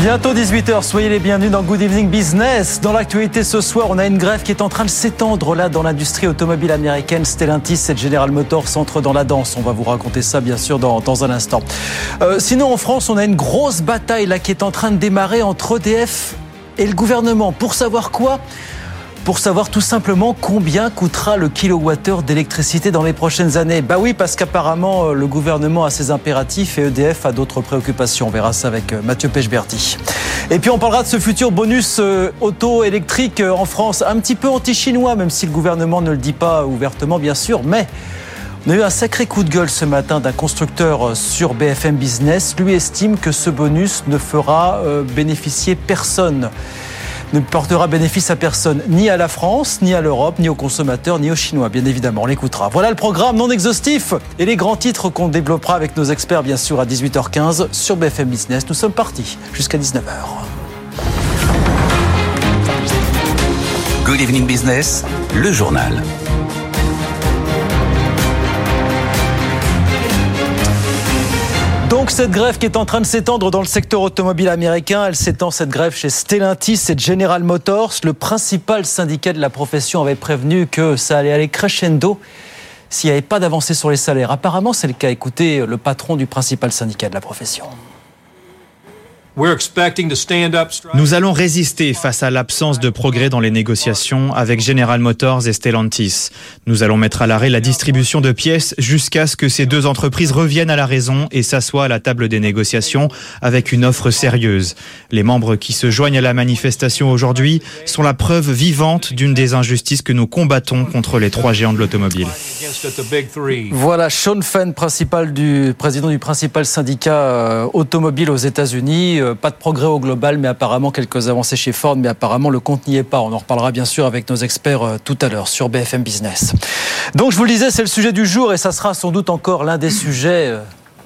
Bientôt 18h, soyez les bienvenus dans Good Evening Business. Dans l'actualité ce soir, on a une grève qui est en train de s'étendre là dans l'industrie automobile américaine. Stellantis et General Motors s'entrent dans la danse. On va vous raconter ça bien sûr dans, un instant. Euh, sinon en France, on a une grosse bataille là qui est en train de démarrer entre EDF et le gouvernement. Pour savoir quoi pour savoir tout simplement combien coûtera le kilowattheure d'électricité dans les prochaines années. Bah oui, parce qu'apparemment euh, le gouvernement a ses impératifs et EDF a d'autres préoccupations. On verra ça avec euh, Mathieu Pechberti. Et puis on parlera de ce futur bonus euh, auto électrique en France, un petit peu anti-chinois, même si le gouvernement ne le dit pas ouvertement, bien sûr, mais on a eu un sacré coup de gueule ce matin d'un constructeur sur BFM Business. Lui estime que ce bonus ne fera bénéficier personne ne portera bénéfice à personne, ni à la France, ni à l'Europe, ni aux consommateurs, ni aux Chinois, bien évidemment. On l'écoutera. Voilà le programme non exhaustif et les grands titres qu'on développera avec nos experts, bien sûr, à 18h15 sur BFM Business. Nous sommes partis jusqu'à 19h. Good Evening Business, le journal. Donc cette grève qui est en train de s'étendre dans le secteur automobile américain, elle s'étend cette grève chez Stellantis et General Motors. Le principal syndicat de la profession avait prévenu que ça allait aller crescendo s'il n'y avait pas d'avancée sur les salaires. Apparemment, c'est le cas. Écoutez le patron du principal syndicat de la profession. Nous allons résister face à l'absence de progrès dans les négociations avec General Motors et Stellantis. Nous allons mettre à l'arrêt la distribution de pièces jusqu'à ce que ces deux entreprises reviennent à la raison et s'assoient à la table des négociations avec une offre sérieuse. Les membres qui se joignent à la manifestation aujourd'hui sont la preuve vivante d'une des injustices que nous combattons contre les trois géants de l'automobile. Voilà Sean Fenn, principal du, président du principal syndicat euh, automobile aux États-Unis. Euh, pas de progrès au global, mais apparemment quelques avancées chez Ford, mais apparemment le compte n'y est pas. On en reparlera bien sûr avec nos experts euh, tout à l'heure sur BFM Business. Donc je vous le disais, c'est le sujet du jour et ça sera sans doute encore l'un des sujets euh,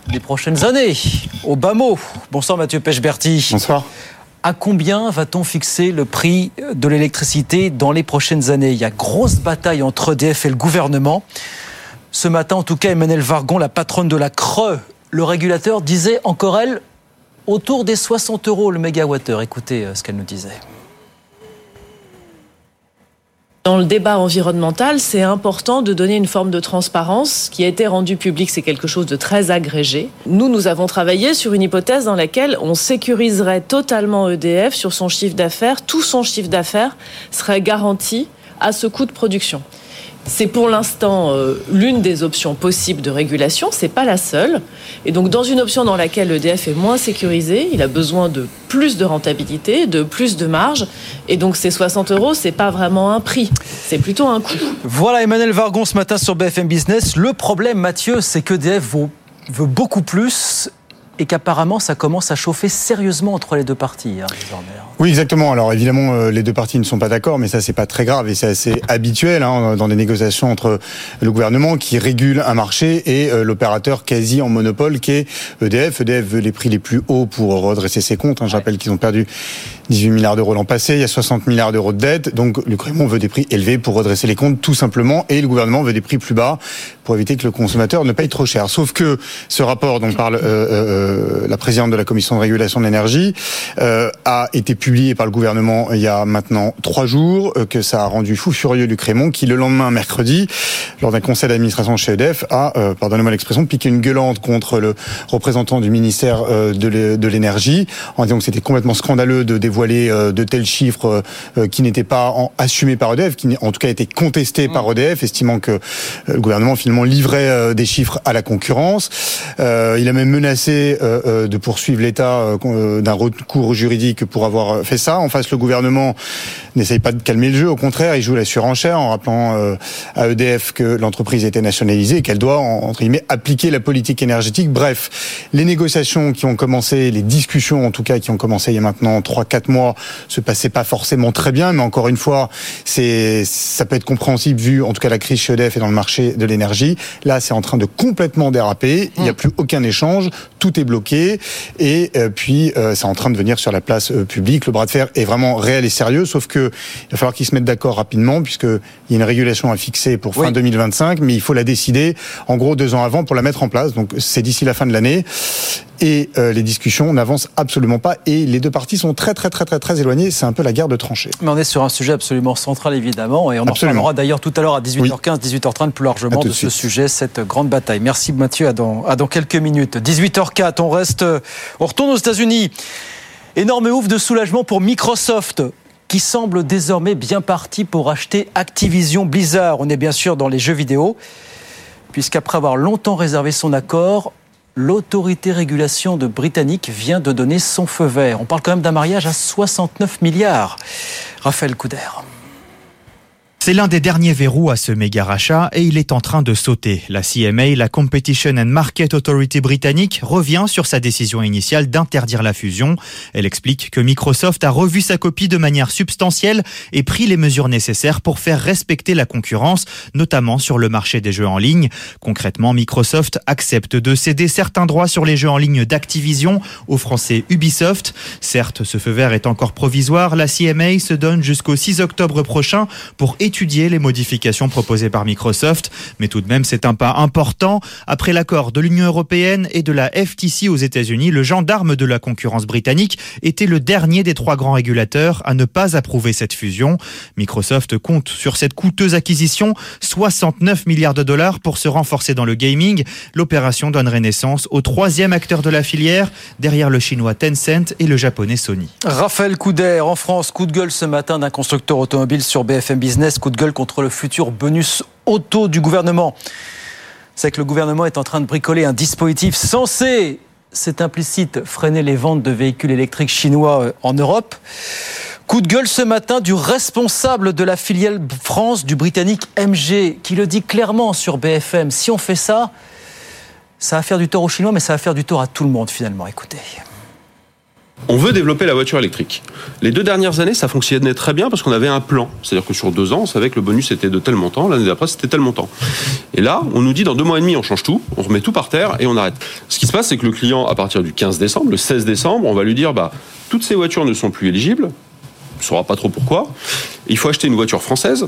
des prochaines années. Au bas mot. Bonsoir Mathieu Pechberti. Bonsoir. À combien va-t-on fixer le prix de l'électricité dans les prochaines années? Il y a grosse bataille entre EDF et le gouvernement. Ce matin, en tout cas, Emmanuel Vargon, la patronne de la Creux, le régulateur, disait encore elle autour des 60 euros le mégawattheure. Écoutez euh, ce qu'elle nous disait. Dans le débat environnemental, c'est important de donner une forme de transparence. Ce qui a été rendu public, c'est quelque chose de très agrégé. Nous, nous avons travaillé sur une hypothèse dans laquelle on sécuriserait totalement EDF sur son chiffre d'affaires. Tout son chiffre d'affaires serait garanti à ce coût de production. C'est pour l'instant euh, l'une des options possibles de régulation, c'est pas la seule. Et donc dans une option dans laquelle l'EDF est moins sécurisé, il a besoin de plus de rentabilité, de plus de marge. Et donc ces 60 euros, c'est pas vraiment un prix, c'est plutôt un coût. Voilà Emmanuel Vargon ce matin sur BFM Business. Le problème, Mathieu, c'est qu'EDF veut beaucoup plus et qu'apparemment ça commence à chauffer sérieusement entre les deux parties hein. Oui, exactement. Alors évidemment, euh, les deux parties ne sont pas d'accord, mais ça c'est pas très grave et c'est assez habituel hein, dans des négociations entre le gouvernement qui régule un marché et euh, l'opérateur quasi en monopole qui est EDF. EDF veut les prix les plus hauts pour redresser ses comptes. Hein. Je rappelle qu'ils ont perdu 18 milliards d'euros l'an passé, il y a 60 milliards d'euros de dette, donc le gouvernement veut des prix élevés pour redresser les comptes tout simplement, et le gouvernement veut des prix plus bas pour éviter que le consommateur ne paye trop cher. Sauf que ce rapport dont parle euh, euh, la présidente de la commission de régulation de l'énergie euh, a été publié par le gouvernement il y a maintenant trois jours, euh, que ça a rendu fou furieux Luc Raymond, qui le lendemain, mercredi, lors d'un conseil d'administration chez EDF, a, euh, pardonnez-moi l'expression, piqué une gueulante contre le représentant du ministère de l'énergie, en disant que c'était complètement scandaleux de dévoiler de tels chiffres qui n'étaient pas assumés par EDF, qui en tout cas étaient contestés par EDF, estimant que le gouvernement finalement livrait des chiffres à la concurrence. il a même menacé de poursuivre l'État d'un recours juridique pour avoir fait ça. En face, le gouvernement n'essaye pas de calmer le jeu. Au contraire, il joue la surenchère en rappelant à EDF que l'entreprise était nationalisée et qu'elle doit, entre guillemets, appliquer la politique énergétique. Bref, les négociations qui ont commencé, les discussions en tout cas qui ont commencé il y a maintenant 3-4 mois, se passaient pas forcément très bien. Mais encore une fois, c'est ça peut être compréhensible vu en tout cas la crise chez EDF et dans le marché de l'énergie. Là, c'est en train de complètement déraper. Il n'y a mm. plus aucun échange. Tout est bloqué. Et euh, puis, euh, c'est en train de venir sur la place euh, Le bras de fer est vraiment réel et sérieux. Sauf que il va falloir qu'ils se mettent d'accord rapidement puisqu'il y a une régulation à fixer pour fin 2025. Mais il faut la décider en gros deux ans avant pour la mettre en place. Donc, c'est d'ici la fin de l'année et euh, les discussions n'avancent absolument pas et les deux parties sont très très très très très éloignées. C'est un peu la guerre de tranchées. Mais on est sur un sujet absolument central évidemment et on en parlera d'ailleurs tout à l'heure à 18h15, 18h30 plus largement de, ce sujet, cette grande bataille. Merci Mathieu, à dans, à dans quelques minutes. 18h04, on reste, on retourne aux États-Unis. Énorme ouf de soulagement pour Microsoft qui semble désormais bien parti pour acheter Activision Blizzard. On est bien sûr dans les jeux vidéo puisqu'après avoir longtemps réservé son accord, l'autorité régulation de britannique vient de donner son feu vert. On parle quand même d'un mariage à 69 milliards. Raphaël Couder. C'est l'un des derniers verrous à ce méga rachat et il est en train de sauter. La CMA, la Competition and Market Authority britannique, revient sur sa décision initiale d'interdire la fusion. Elle explique que Microsoft a revu sa copie de manière substantielle et pris les mesures nécessaires pour faire respecter la concurrence, notamment sur le marché des jeux en ligne. Concrètement, Microsoft accepte de céder certains droits sur les jeux en ligne d'Activision au français Ubisoft. Certes, ce feu vert est encore provisoire. La CMA se donne jusqu'au 6 octobre prochain pour étudier étudier les modifications proposées par Microsoft, mais tout de même c'est un pas important. Après l'accord de l'Union européenne et de la FTC aux États-Unis, le gendarme de la concurrence britannique était le dernier des trois grands régulateurs à ne pas approuver cette fusion. Microsoft compte sur cette coûteuse acquisition 69 milliards de dollars pour se renforcer dans le gaming. L'opération donnerait naissance au troisième acteur de la filière, derrière le chinois Tencent et le japonais Sony. Raphaël Couder, en France, coup de gueule ce matin d'un constructeur automobile sur BFM Business coup de gueule contre le futur bonus auto du gouvernement. C'est que le gouvernement est en train de bricoler un dispositif censé, c'est implicite, freiner les ventes de véhicules électriques chinois euh, en Europe. Coup de gueule ce matin du responsable de la filiale France du britannique MG qui le dit clairement sur BFM. Si on fait ça, ça va faire du tort aux Chinois, mais ça va faire du tort à tout le monde finalement. Écoutez. On veut développer la voiture électrique. Les deux dernières années, ça fonctionnait très bien parce qu'on avait un plan. C'est-à-dire que sur deux ans, on savait que le bonus était de tel montant, l'année d'après, c'était tel montant. Et là, on nous dit dans deux mois et demi, on change tout, on remet tout par terre et on arrête. Ce qui se passe, c'est que le client, à partir du 15 décembre, le 16 décembre, on va lui dire, bah, toutes ces voitures ne sont plus éligibles, ne saura pas trop pourquoi. Il faut acheter une voiture française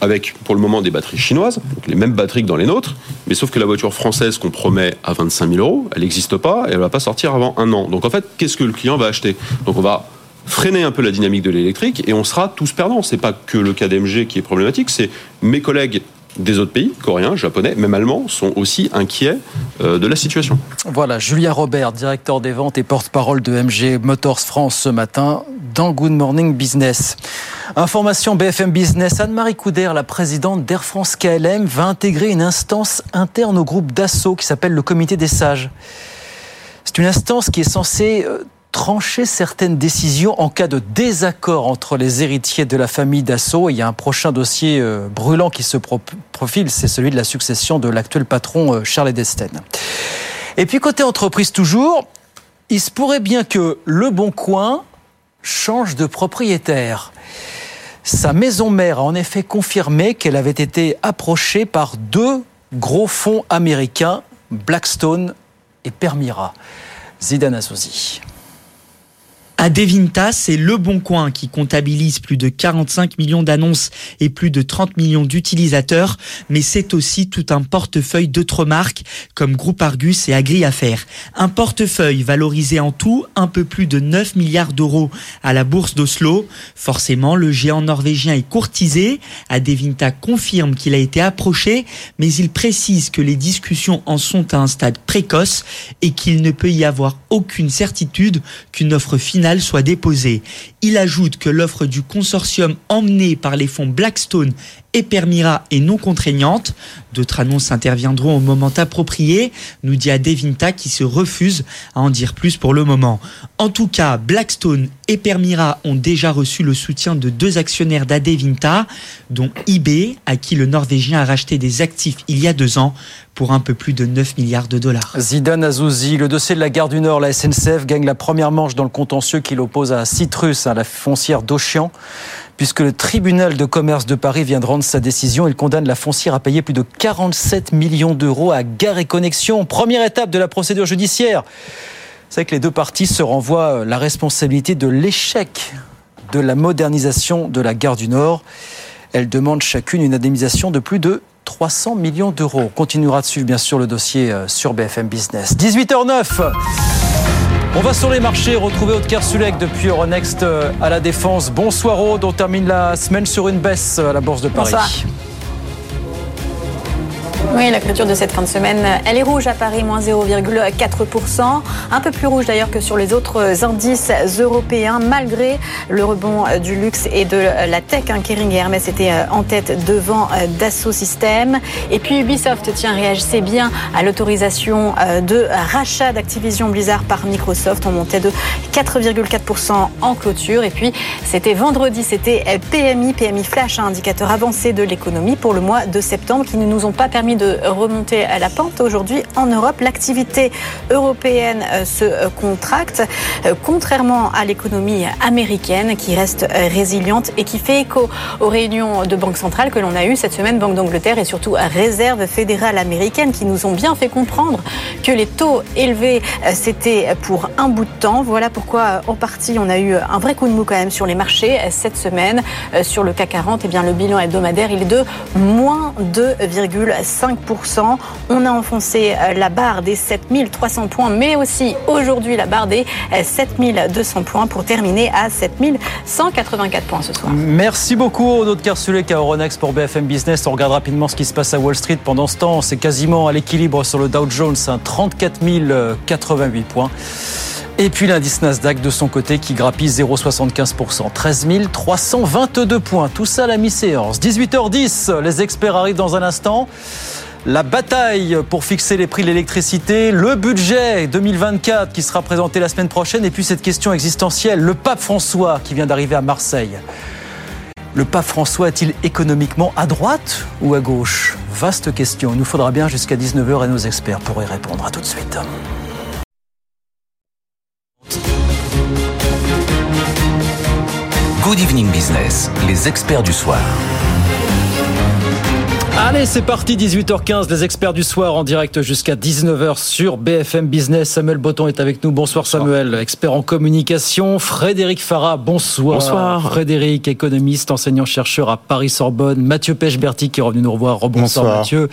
avec, pour le moment, des batteries chinoises, donc les mêmes batteries que dans les nôtres, mais sauf que la voiture française qu'on promet à 25 000 euros, elle n'existe pas et elle va pas sortir avant un an. Donc en fait, qu'est-ce que le client va acheter? Donc on va freiner un peu la dynamique de l'électrique et on sera tous perdants. C'est pas que le cas d'MG qui est problématique, c'est mes collègues des autres pays, coréens, japonais, même allemands, sont aussi inquiets euh, de la situation. Voilà, Julien Robert, directeur des ventes et porte-parole de MG Motors France ce matin dans Good Morning Business. Information BFM Business, Anne-Marie Couder, la présidente d'Air France KLM, va intégrer une instance interne au groupe Dassault qui s'appelle le Comité des Sages. C'est une instance qui est censée euh, trancher certaines décisions en cas de désaccord entre les héritiers de la famille Dassault. Il y a un prochain dossier euh, brûlant qui se profile, c'est celui de la succession de l'actuel patron euh, Charles Edesten. Et puis côté entreprise toujours, il se pourrait bien que Le Bon Coin change de propriétaire. Sa maison mère a en effet confirmé qu'elle avait été approchée par deux gros fonds américains, Blackstone et Permira. Zidane Assouzi. Adevinta, c'est Le Bon Coin qui comptabilise plus de 45 millions d'annonces et plus de 30 millions d'utilisateurs, mais c'est aussi tout un portefeuille d'autres marques comme Groupe Argus et Agri Affaires. Un portefeuille valorisé en tout un peu plus de 9 milliards d'euros à la bourse d'Oslo. Forcément, le géant norvégien est courtisé. Adevinta confirme qu'il a été approché, mais il précise que les discussions en sont à un stade précoce et qu'il ne peut y avoir aucune certitude qu'une offre finale soit déposée. Il ajoute que l'offre du consortium emmenée par les fonds Blackstone et Permira est non contraignante. D'autres annonces interviendront au moment approprié, nous dit Adevinta qui se refuse à en dire plus pour le moment. En tout cas, Blackstone et Permira ont déjà reçu le soutien de deux actionnaires d'Adevinta, dont eBay, à qui le Norvégien a racheté des actifs il y a deux ans pour un peu plus de 9 milliards de dollars. Zidane Azouzi, le dossier de la gare du Nord, la SNCF gagne la première manche dans le contentieux qui l'oppose à Citrus, à la foncière d'Auchian puisque le tribunal de commerce de Paris vient de rendre sa décision. Il condamne la foncière à payer plus de 47 millions d'euros à Gare et Connexion. Première étape de la procédure judiciaire. C'est que les deux parties se renvoient la responsabilité de l'échec de la modernisation de la gare du Nord. Elles demandent chacune une indemnisation de plus de 300 millions d'euros. On continuera de suivre bien sûr le dossier euh, sur BFM Business. 18h09 on va sur les marchés retrouver Aude Kersulek depuis Euronext euh, à la Défense. Bonsoir Aude, on termine la semaine sur une baisse à la Bourse de Paris. Oui, la clôture de cette fin de semaine, elle est rouge à Paris, moins 0,4%. Un peu plus rouge d'ailleurs que sur les autres indices européens, malgré le rebond du luxe et de la tech. Hein, Kering et Hermès étaient en tête devant Dassault Systèmes. Et puis Ubisoft, tiens, réagissait bien à l'autorisation de rachat d'Activision Blizzard par Microsoft. On montait de 4,4% en clôture. Et puis, c'était vendredi, c'était PMI, PMI Flash, un indicateur avancé de l'économie pour le mois de septembre qui ne nous ont pas permis de remonter à la pente. Aujourd'hui, en Europe, l'activité européenne se contracte, contrairement à l'économie américaine qui reste résiliente et qui fait écho aux réunions de banque centrale que l'on a eues cette semaine, Banque d'Angleterre et surtout Réserve fédérale américaine qui nous ont bien fait comprendre que les taux élevés, c'était pour un bout de temps. Voilà pourquoi, en partie, on a eu un vrai coup de mou quand même sur les marchés cette semaine. Sur le CAC 40, eh bien, le bilan hebdomadaire, il est de moins 2,5 on a enfoncé la barre des 7300 points, mais aussi aujourd'hui la barre des 7200 points pour terminer à 7184 points ce soir. Merci beaucoup, notre Kersulek à Euronext pour BFM Business. On regarde rapidement ce qui se passe à Wall Street. Pendant ce temps, c'est quasiment à l'équilibre sur le Dow Jones, 34 088 points. Et puis l'indice Nasdaq de son côté qui grappille 0,75%, 13 322 points. Tout ça à la mi-séance. 18h10, les experts arrivent dans un instant. La bataille pour fixer les prix de l'électricité, le budget 2024 qui sera présenté la semaine prochaine, et puis cette question existentielle, le pape François qui vient d'arriver à Marseille. Le pape François est-il économiquement à droite ou à gauche? Vaste question. Il nous faudra bien jusqu'à 19h et nos experts pour y répondre. À tout de suite. Good Evening Business, les experts du soir. Allez, c'est parti, 18h15, les experts du soir en direct jusqu'à 19h sur BFM Business. Samuel Botton est avec nous. Bonsoir Samuel, expert en communication. Frédéric Farah, bonsoir. Bonsoir. Frédéric, économiste, enseignant-chercheur à Paris-Sorbonne. Mathieu Pechberti qui est revenu nous revoir. Rebonsoir Bonsoir. Mathieu.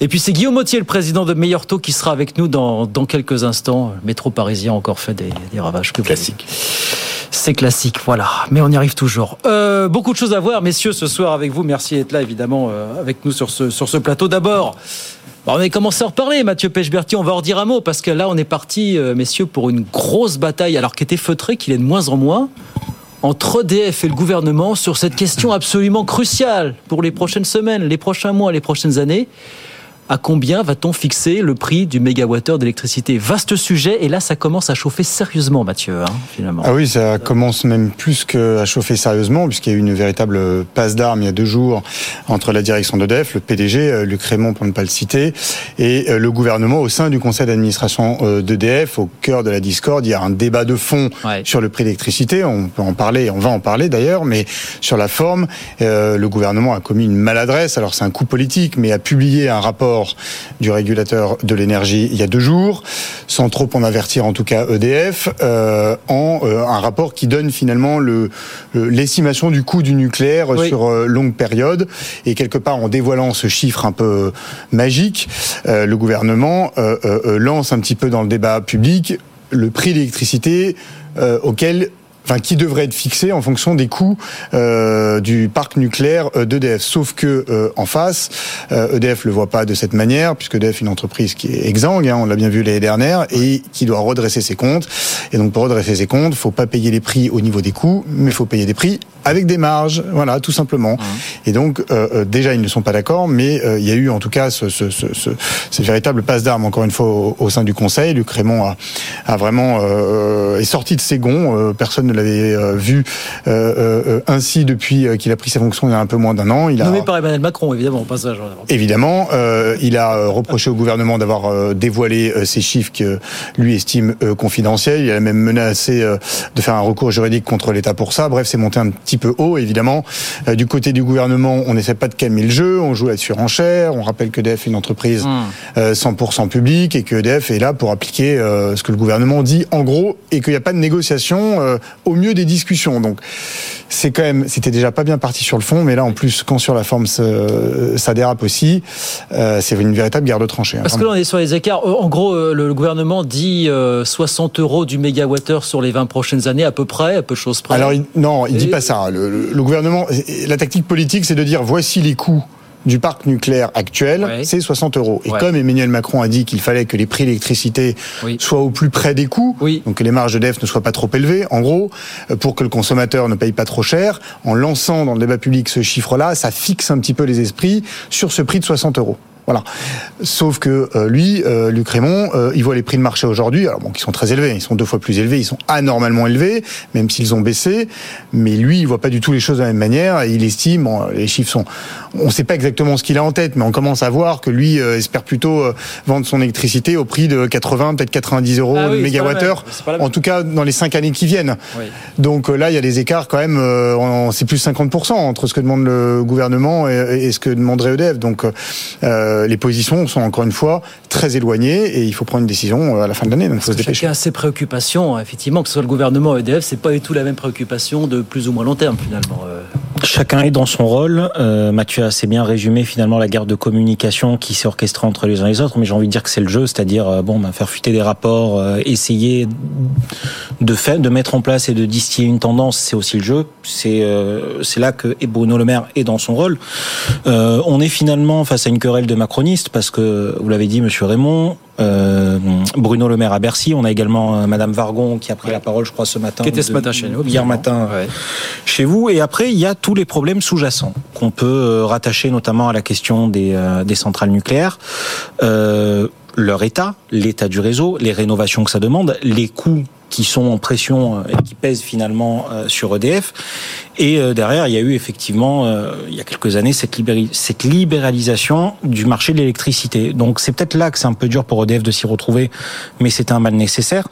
Et puis c'est Guillaume Autier, le président de Meilleur Taux, qui sera avec nous dans, dans quelques instants. Le métro parisien a encore fait des, des ravages. Que Classique. c'est classique, voilà. Mais on y arrive toujours. Euh, beaucoup de choses à voir, messieurs, ce soir avec vous. Merci d'être là, évidemment, euh, avec nous sur ce, plateau. D'abord, on a commencé à en reparler, Mathieu Pechberti. On va en dire un mot, parce que là, on est parti, euh, messieurs, pour une grosse bataille, alors qui était feutrée, qu'il est de moins en moins, entre EDF et le gouvernement sur cette question absolument cruciale pour les prochaines semaines, les prochains mois, les prochaines années. À combien va-t-on fixer le prix du mégawattheure d'électricité? Vaste sujet, et là, ça commence à chauffer sérieusement, Mathieu, hein, finalement. Ah oui, ça commence même plus qu'à chauffer sérieusement, puisqu'il y a eu une véritable passe d'armes il y a deux jours entre la direction d'EDF, le PDG, euh, Luc Raymond pour ne pas le citer, et euh, le gouvernement au sein du conseil d'administration euh, d'EDF, au cœur de la discorde. Il y a un débat de fond Ouais. sur le prix de l'électricité, on peut en parler, on va en parler d'ailleurs, mais sur la forme, le gouvernement a commis une maladresse, alors c'est un coup politique, mais a publié un rapport du régulateur de l'énergie il y a deux jours, sans trop en avertir en tout cas EDF, euh, en euh, un rapport qui donne finalement le le- l'estimation du coût du nucléaire Oui. sur euh, longue période et quelque part en dévoilant ce chiffre un peu magique, le gouvernement lance un petit peu dans le débat public le prix de l'électricité auquel enfin qui devrait être fixé en fonction des coûts euh, du parc nucléaire euh, d'EDF. Sauf que euh, en face, EDF le voit pas de cette manière, puisque EDF est une entreprise qui est exsangue, hein, on l'a bien vu l'année dernière, et qui doit redresser ses comptes. Et donc pour redresser ses comptes, faut pas payer les prix au niveau des coûts, mais faut payer des prix avec des marges, voilà, tout simplement. Et donc déjà ils ne sont pas d'accord, mais il y a eu en tout cas ce, ce, ce, ce cette véritable passe d'armes encore une fois au, sein du Conseil. Luc Raymond a, a vraiment est sorti de ses gonds. personne ne l'avait euh, vu euh, euh, ainsi depuis qu'il a pris ses fonctions il y a un peu moins d'un an. Il a nommé par Emmanuel Macron, évidemment, au passage. Évidemment, il a reproché au gouvernement d'avoir dévoilé ces chiffres que lui estime confidentiels. Il a même menacé de faire un recours juridique contre l'État pour ça. Bref, c'est monté un petit peu haut, évidemment. Du côté du gouvernement, on n'essaie pas de calmer le jeu, on joue à la surenchère. On rappelle que DF est une entreprise 100% hmm. publique et que DF est là pour appliquer ce que le gouvernement dit en gros et qu'il n'y a pas de négociation au mieux des discussions. Donc c'est quand même, c'était déjà pas bien parti sur le fond, mais là en plus quand sur la forme ça, dérape aussi, euh, c'est une véritable guerre de tranchées. Hein, Parce que là on est sur les écarts. Euh, en gros, euh, le gouvernement dit 60 euros du mégawattheure sur les 20 prochaines années à peu près, à peu de choses près. Alors non, il dit pas ça. Le gouvernement, la tactique politique, c'est de dire voici les coûts du parc nucléaire actuel, c'est 60 euros. Et comme Emmanuel Macron a dit qu'il fallait que les prix d'électricité soient au plus près des coûts, donc que les marges de DEF ne soient pas trop élevées, en gros, euh, pour que le consommateur ne paye pas trop cher, en lançant dans le débat public ce chiffre-là, ça fixe un petit peu les esprits sur ce prix de 60 euros. Voilà. Sauf que euh, lui, euh, Luc Raymond, euh, il voit les prix de marché aujourd'hui, alors bon, qui sont très élevés, ils sont deux fois plus élevés, ils sont anormalement élevés, même s'ils ont baissé. Mais lui, il voit pas du tout les choses de la même manière. il estime, bon, les chiffres sont, on ne sait pas exactement ce qu'il a en tête, mais on commence à voir que lui espère plutôt vendre son électricité au prix de 80, peut-être 90 euros ah le mégawattheure. En tout cas, dans les cinq années qui viennent. Donc là, il y a des écarts quand même. c'est plus 50% entre ce que demande le gouvernement et, ce que demanderait EDF. Donc euh, les positions sont encore une fois très éloignées et il faut prendre une décision euh, à la fin de l'année. Donc, faut se dépêcher. Chacun a ses préoccupations. Hein, effectivement, que ce soit le gouvernement ou EDF, c'est pas du tout la même préoccupation de plus ou moins long terme finalement. Euh. Chacun est dans son rôle. Mathieu a assez bien résumé finalement la guerre de communication qui s'est orchestrée entre les uns et les autres. Mais j'ai envie de dire que c'est le jeu, c'est-à-dire bon, ben, faire fuiter des rapports, essayer de faire, de mettre en place et de distiller une tendance, c'est aussi le jeu. C'est c'est là que Bruno Le Maire est dans son rôle. on est finalement face à une querelle de macroniste parce que vous l'avez dit, Monsieur Raymond, euh, Bruno Le Maire à Bercy. On a également euh, Madame Vargon qui a pris la parole, je crois, ce matin. Qui était ce matin chez nous. Hier matin chez vous. Et après, il y a tous les problèmes sous-jacents qu'on peut euh, rattacher notamment à la question des, des centrales nucléaires. leur état, l'état du réseau, les rénovations que ça demande, les coûts qui sont en pression et qui pèsent finalement sur EDF. Et euh, derrière, il y a eu effectivement, euh, il y a quelques années, cette, cette libéralisation du marché de l'électricité. Donc c'est peut-être là que c'est un peu dur pour EDF de s'y retrouver, mais c'est un mal nécessaire.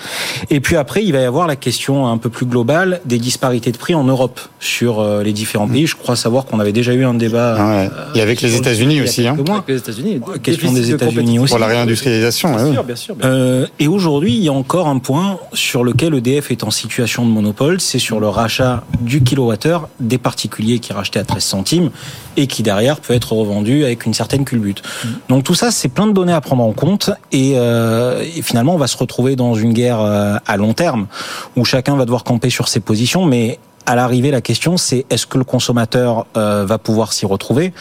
Et puis après, il va y avoir la question un peu plus globale des disparités de prix en Europe sur euh, les différents pays. Je crois savoir qu'on avait déjà eu un débat. Ah ouais. et avec les États-Unis aussi. Hein. Avec les États-Unis. Question des États-Unis aussi. Pour la réindustrialisation. Bien, sûr, bien, sûr, bien sûr. et aujourd'hui, il y a encore un point sur lequel EDF est en situation de monopole, c'est sur le rachat du kilowattheure des particuliers qui rachetaient à 13 centimes et qui derrière peut être revendu avec une certaine culbute. Mm. Donc tout ça, c'est plein de données à prendre en compte euh, et, finalement, on va se retrouver dans une guerre euh, à long terme où chacun va devoir camper sur ses positions, mais à l'arrivée, la question, c'est est-ce que le consommateur euh, va pouvoir s'y retrouver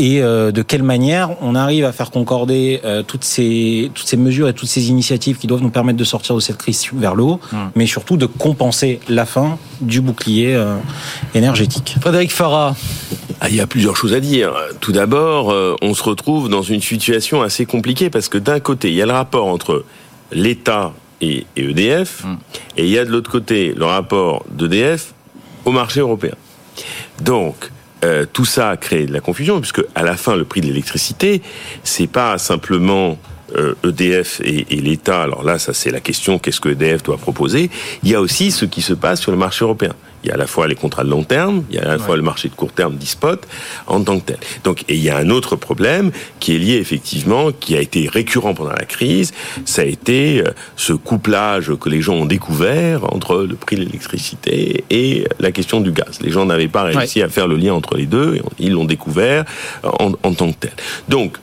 et euh, de quelle manière on arrive à faire concorder euh, toutes ces toutes ces mesures et toutes ces initiatives qui doivent nous permettre de sortir de cette crise vers le haut, hum. mais surtout de compenser la fin du bouclier énergétique. Frédéric Farah. Ah, il y a plusieurs choses à dire. Tout d'abord, on se retrouve dans une situation assez compliquée parce que d'un côté, il y a le rapport entre l'État et, EDF, hum. et il y a de l'autre côté le rapport d'EDF au marché européen. Donc, euh, tout ça a créé de la confusion, puisque à la fin, le prix de l'électricité, c'est pas simplement EDF euh, e et, et l'État. Alors là, ça c'est la question qu'est-ce que EDF doit proposer? Il y a aussi ce qui se passe sur le marché européen. Il y a à la fois les contrats de long terme, il y a à la fois le marché de court terme d'e-spot en tant que tel. Donc, et il y a un autre problème qui est lié effectivement, qui a été récurrent pendant la crise, ça a été euh, ce couplage que les gens ont découvert entre le prix de l'électricité et la question du gaz. Les gens n'avaient pas réussi à faire le lien entre les deux, ils l'ont découvert en, en tant que tel. Donc,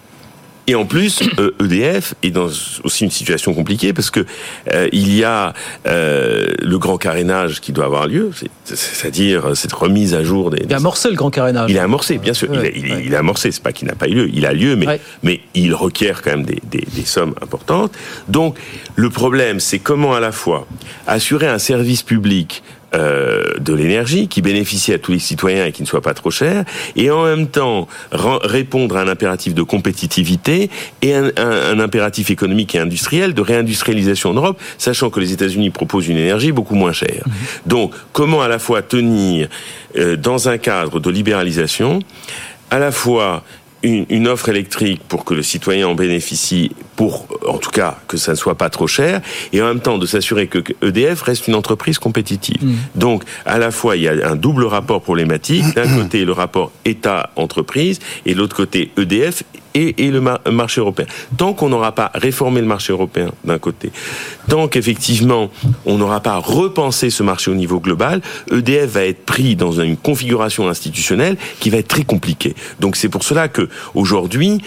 Et en plus, EDF est dans aussi une situation compliquée parce que euh, il y a euh, le grand carénage qui doit avoir lieu, c'est-à-dire cette remise à jour des. Il a amorcé le grand carénage. Il a amorcé, bien sûr. il, a, il, il, a, amorcé. C'est pas qu'il n'a pas eu lieu. Il a lieu, mais mais il requiert quand même des, des, des sommes importantes. Donc le problème, c'est comment à la fois assurer un service public euh, de l'énergie qui bénéficie à tous les citoyens et qui ne soit pas trop cher, et en même temps répondre à un impératif de compétitivité et un, un, un, impératif économique et industriel de réindustrialisation en Europe, sachant que les États-Unis proposent une énergie beaucoup moins chère. Mmh. Donc, comment à la fois tenir euh, dans un cadre de libéralisation, à la fois une, une, offre électrique pour que le citoyen en bénéficie, pour en tout cas que ça ne soit pas trop cher, et en même temps de s'assurer que EDF reste une entreprise compétitive. Mmh. Donc à la fois il y a un double rapport problématique, d'un côté le rapport État-entreprise, et de l'autre côté EDF et, et le mar marché européen. Tant qu'on n'aura pas réformé le marché européen d'un côté, tant qu'effectivement on n'aura pas repensé ce marché au niveau global, EDF va être pris dans une configuration institutionnelle qui va être très compliquée. Donc c'est pour cela que aujourd'hui,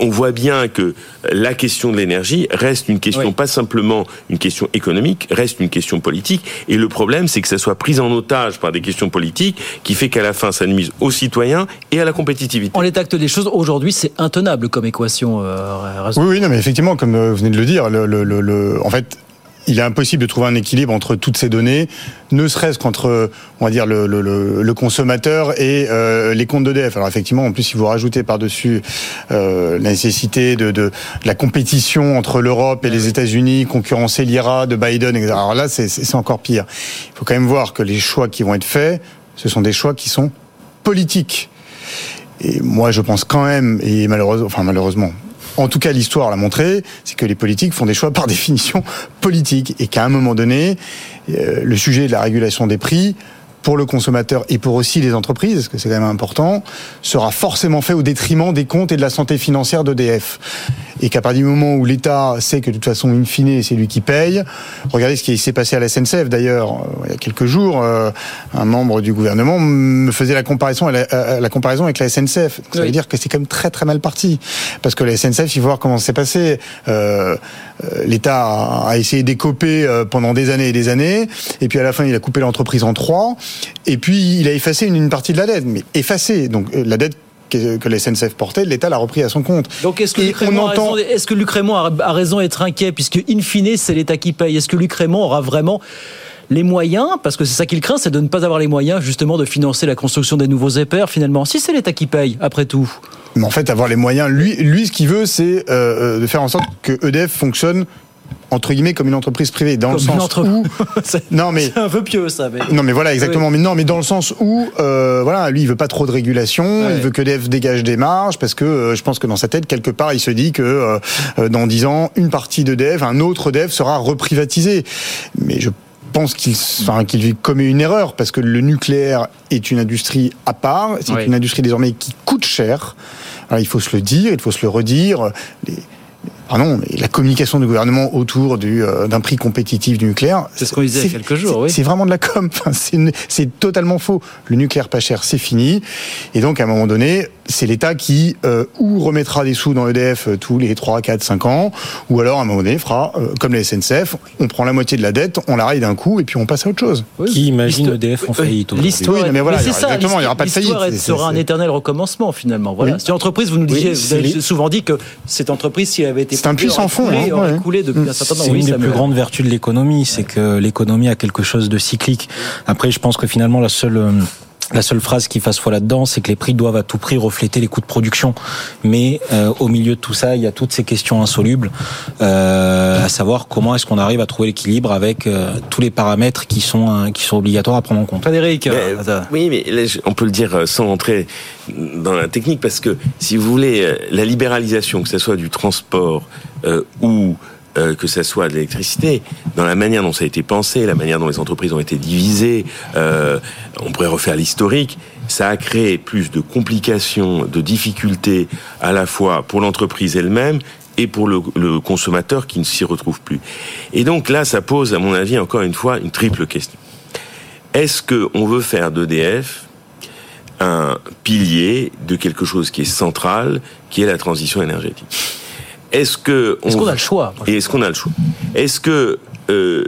on voit bien que la question de l'énergie reste une question oui. pas simplement une question économique, reste une question politique. Et le problème, c'est que ça soit pris en otage par des questions politiques qui fait qu'à la fin, ça nuise aux citoyens et à la compétitivité. En l'état des choses, aujourd'hui, c'est comme équation. Euh, oui, oui, mais effectivement, comme vous venez de le dire, en fait, il est impossible de trouver un équilibre entre toutes ces données, ne serait-ce qu'entre, on va dire, le, consommateur et euh, les comptes d'EDF. Alors effectivement, en plus, si vous rajoutez par-dessus euh, la nécessité de, la compétition entre l'Europe et les États-Unis, concurrencer l'IRA de Biden. Alors là, c'est encore pire. Il faut quand même voir que les choix qui vont être faits, ce sont des choix qui sont politiques. Et moi, je pense quand même, et malheureusement, enfin malheureusement, en tout cas l'histoire l'a montré, c'est que les politiques font des choix par définition politiques. Et qu'à un moment donné, euh, le sujet de la régulation des prix pour le consommateur et pour aussi les entreprises, parce que c'est quand même important, sera forcément fait au détriment des comptes et de la santé financière d'EDF. Et qu'à partir du moment où l'État sait que de toute façon, in fine, c'est lui qui paye, regardez ce qui s'est passé à la SNCF d'ailleurs, euh, il y a quelques jours, euh, un membre du gouvernement me faisait la comparaison, la, la comparaison avec la SNCF. Donc, ça veut dire que c'est quand même très très mal parti. Parce que la SNCF, il faut voir comment c'est passé. Euh, L'État a essayé d'écoper pendant des années et des années, et puis à la fin, il a coupé l'entreprise en trois, et puis il a effacé une, une partie de la dette, mais effacé. Donc la dette que, la SNCF portait, l'État l'a repris à son compte. Donc est-ce que, Luc Raymond, entend... a, raison d'être inquiet, puisque in fine, c'est l'État qui paye? Est-ce que Luc Raymond aura vraiment les moyens, parce que c'est ça qu'il craint, c'est de ne pas avoir les moyens justement de financer la construction des nouveaux EPR finalement, si c'est l'État qui paye, après tout Mais en fait, avoir les moyens, lui, lui ce qu'il veut, c'est euh, de faire en sorte que EDF fonctionne entre guillemets comme une entreprise privée dans comme le sens entre... où non mais c'est un peu pieux ça mais... non mais voilà exactement oui. mais non mais dans le sens où euh, voilà lui il veut pas trop de régulation ouais. il veut que DF dégage des marges parce que euh, je pense que dans sa tête quelque part il se dit que euh, dans dix ans une partie de Dev un autre Dev sera reprivatisé mais je pense qu'il enfin, commet une erreur parce que le nucléaire est une industrie à part c'est oui. une industrie désormais qui coûte cher Alors, il faut se le dire il faut se le redire les pardon, mais la communication du gouvernement autour du, euh, d'un prix compétitif du nucléaire. C'est ce qu'on disait il y a quelques jours, oui. C'est vraiment de la com. Enfin, c'est totalement faux. Le nucléaire pas cher, c'est fini. Et donc, à un moment donné, c'est l'État qui euh, ou remettra des sous dans EDF euh, tous les 3, 4, 5 ans, ou alors à un moment donné fera euh, comme la SNCF, on prend la moitié de la dette, on la raille d'un coup et puis on passe à autre chose. Oui. Qui imagine EDF en faillite L'histoire, oui, mais voilà, mais ça, exactement, il n'y aura pas de faillite. L'histoire sera un éternel recommencement finalement. Voilà. Oui. C'est une entreprise, vous nous disiez, oui, vous avez les... souvent dit que cette entreprise, si elle avait été c'est un puits sans fond, hein, ouais. temps. C'est une des plus grandes vertus de l'économie, c'est que l'économie a quelque chose de cyclique. Après, je pense que finalement la seule la seule phrase qui fasse foi là-dedans, c'est que les prix doivent à tout prix refléter les coûts de production. Mais euh, au milieu de tout ça, il y a toutes ces questions insolubles, euh, à savoir comment est-ce qu'on arrive à trouver l'équilibre avec euh, tous les paramètres qui sont euh, qui sont obligatoires à prendre en compte. Frédéric, mais, oui, mais là, on peut le dire sans entrer dans la technique, parce que si vous voulez, la libéralisation, que ce soit du transport ou euh, que ça soit de l'électricité, dans la manière dont ça a été pensé, la manière dont les entreprises ont été divisées, euh, on pourrait refaire l'historique, ça a créé plus de complications, de difficultés à la fois pour l'entreprise elle-même et pour le, le consommateur qui ne s'y retrouve plus. Et donc là, ça pose, à mon avis, encore une fois, une triple question. Est-ce qu'on veut faire d'EDF un pilier de quelque chose qui est central, qui est la transition énergétique? Est-ce que est-ce qu'on a le choix Est-ce qu'on a le choix? Est-ce que euh,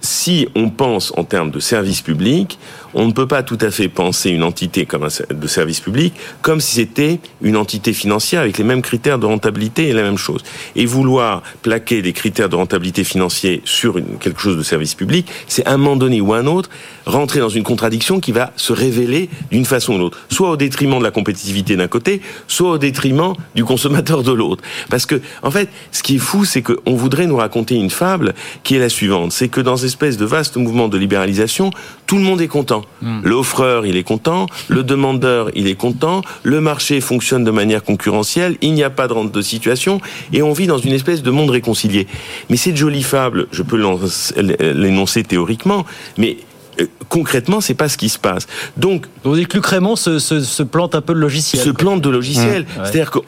si on pense en termes de service public, on ne peut pas tout à fait penser une entité comme un de service public comme si c'était une entité financière avec les mêmes critères de rentabilité et la même chose. Et vouloir plaquer des critères de rentabilité financier sur quelque chose de service public, c'est à un moment donné ou un autre rentrer dans une contradiction qui va se révéler d'une façon ou l'autre, soit au détriment de la compétitivité d'un côté, soit au détriment du consommateur de l'autre. Parce que, en fait, ce qui est fou, c'est qu'on voudrait nous raconter une fable qui est la suivante, c'est que dans espèce de vaste mouvement de libéralisation, tout le monde est content. Hmm. L'offreur, il est content, le demandeur, il est content, le marché fonctionne de manière concurrentielle, il n'y a pas de rente de situation, et on vit dans une espèce de monde réconcilié. Mais cette jolie fable, je peux l'énoncer théoriquement, mais concrètement, c'est pas ce qui se passe. Donc, vous dites que Raymond se, se, plante un peu de logiciel. Se plante de logiciel. Mmh. C'est-à-dire que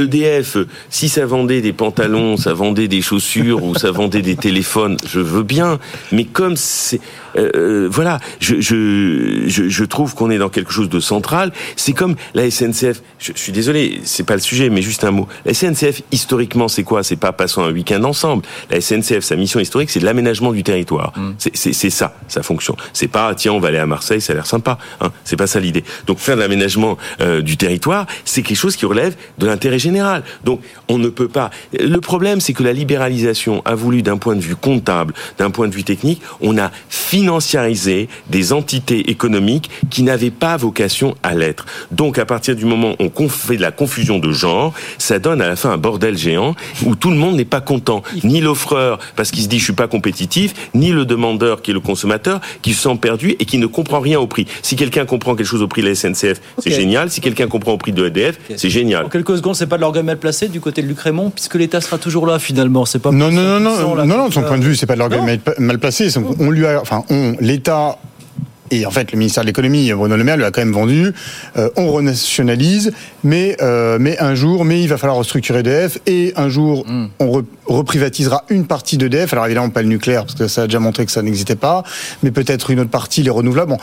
EDF, euh, e si ça vendait des pantalons, ça vendait des chaussures ou ça vendait des téléphones, je veux bien. Mais comme c'est euh, euh, voilà, je, je, je, je trouve qu'on est dans quelque chose de central. C'est comme la SNCF. Je, suis désolé, c'est pas le sujet, mais juste un mot. La SNCF, historiquement, c'est quoi? C'est pas passant un week-end ensemble. La SNCF, sa mission historique, c'est l'aménagement du territoire. Mm. C'est ça, sa fonction. C'est pas tiens, on va aller à Marseille, ça a l'air sympa. Hein c'est pas ça l'idée. Donc faire de l'aménagement euh, du territoire, c'est quelque chose qui relève de l'intérêt général. Donc on ne peut pas. Le problème, c'est que la libéralisation a voulu, d'un point de vue comptable, d'un point de vue technique, on a fini financiariser des entités économiques qui n'avaient pas vocation à l'être. Donc à partir du moment où on fait de la confusion de genre, ça donne à la fin un bordel géant où tout le monde n'est pas content. Ni l'offreur parce qu'il se dit je suis pas compétitif, ni le demandeur qui est le consommateur qui se sent perdu et qui ne comprend rien au prix. Si quelqu'un comprend quelque chose au prix de la SNCF, c'est génial. Si quelqu'un comprend au prix de EDF, c'est génial. En quelques secondes, c'est pas de l'orgueil mal placé du côté de Luc Raymond, puisque l'État sera toujours là finalement. C'est pas non non non non non, non, de son point de vue, c'est pas de l'orgueil mal placé. On lui a, enfin, l'État et en fait, le ministère de l'économie, Bruno Le Maire, lui a quand même vendu. Euh, on renationalise, mais euh, mais un jour, mais il va falloir restructurer EDF et un jour, mm. on reprivatisera une partie d'EDF. Alors évidemment pas le nucléaire parce que ça a déjà montré que ça n'existait pas, mais peut-être une autre partie, les renouvelables. Bon,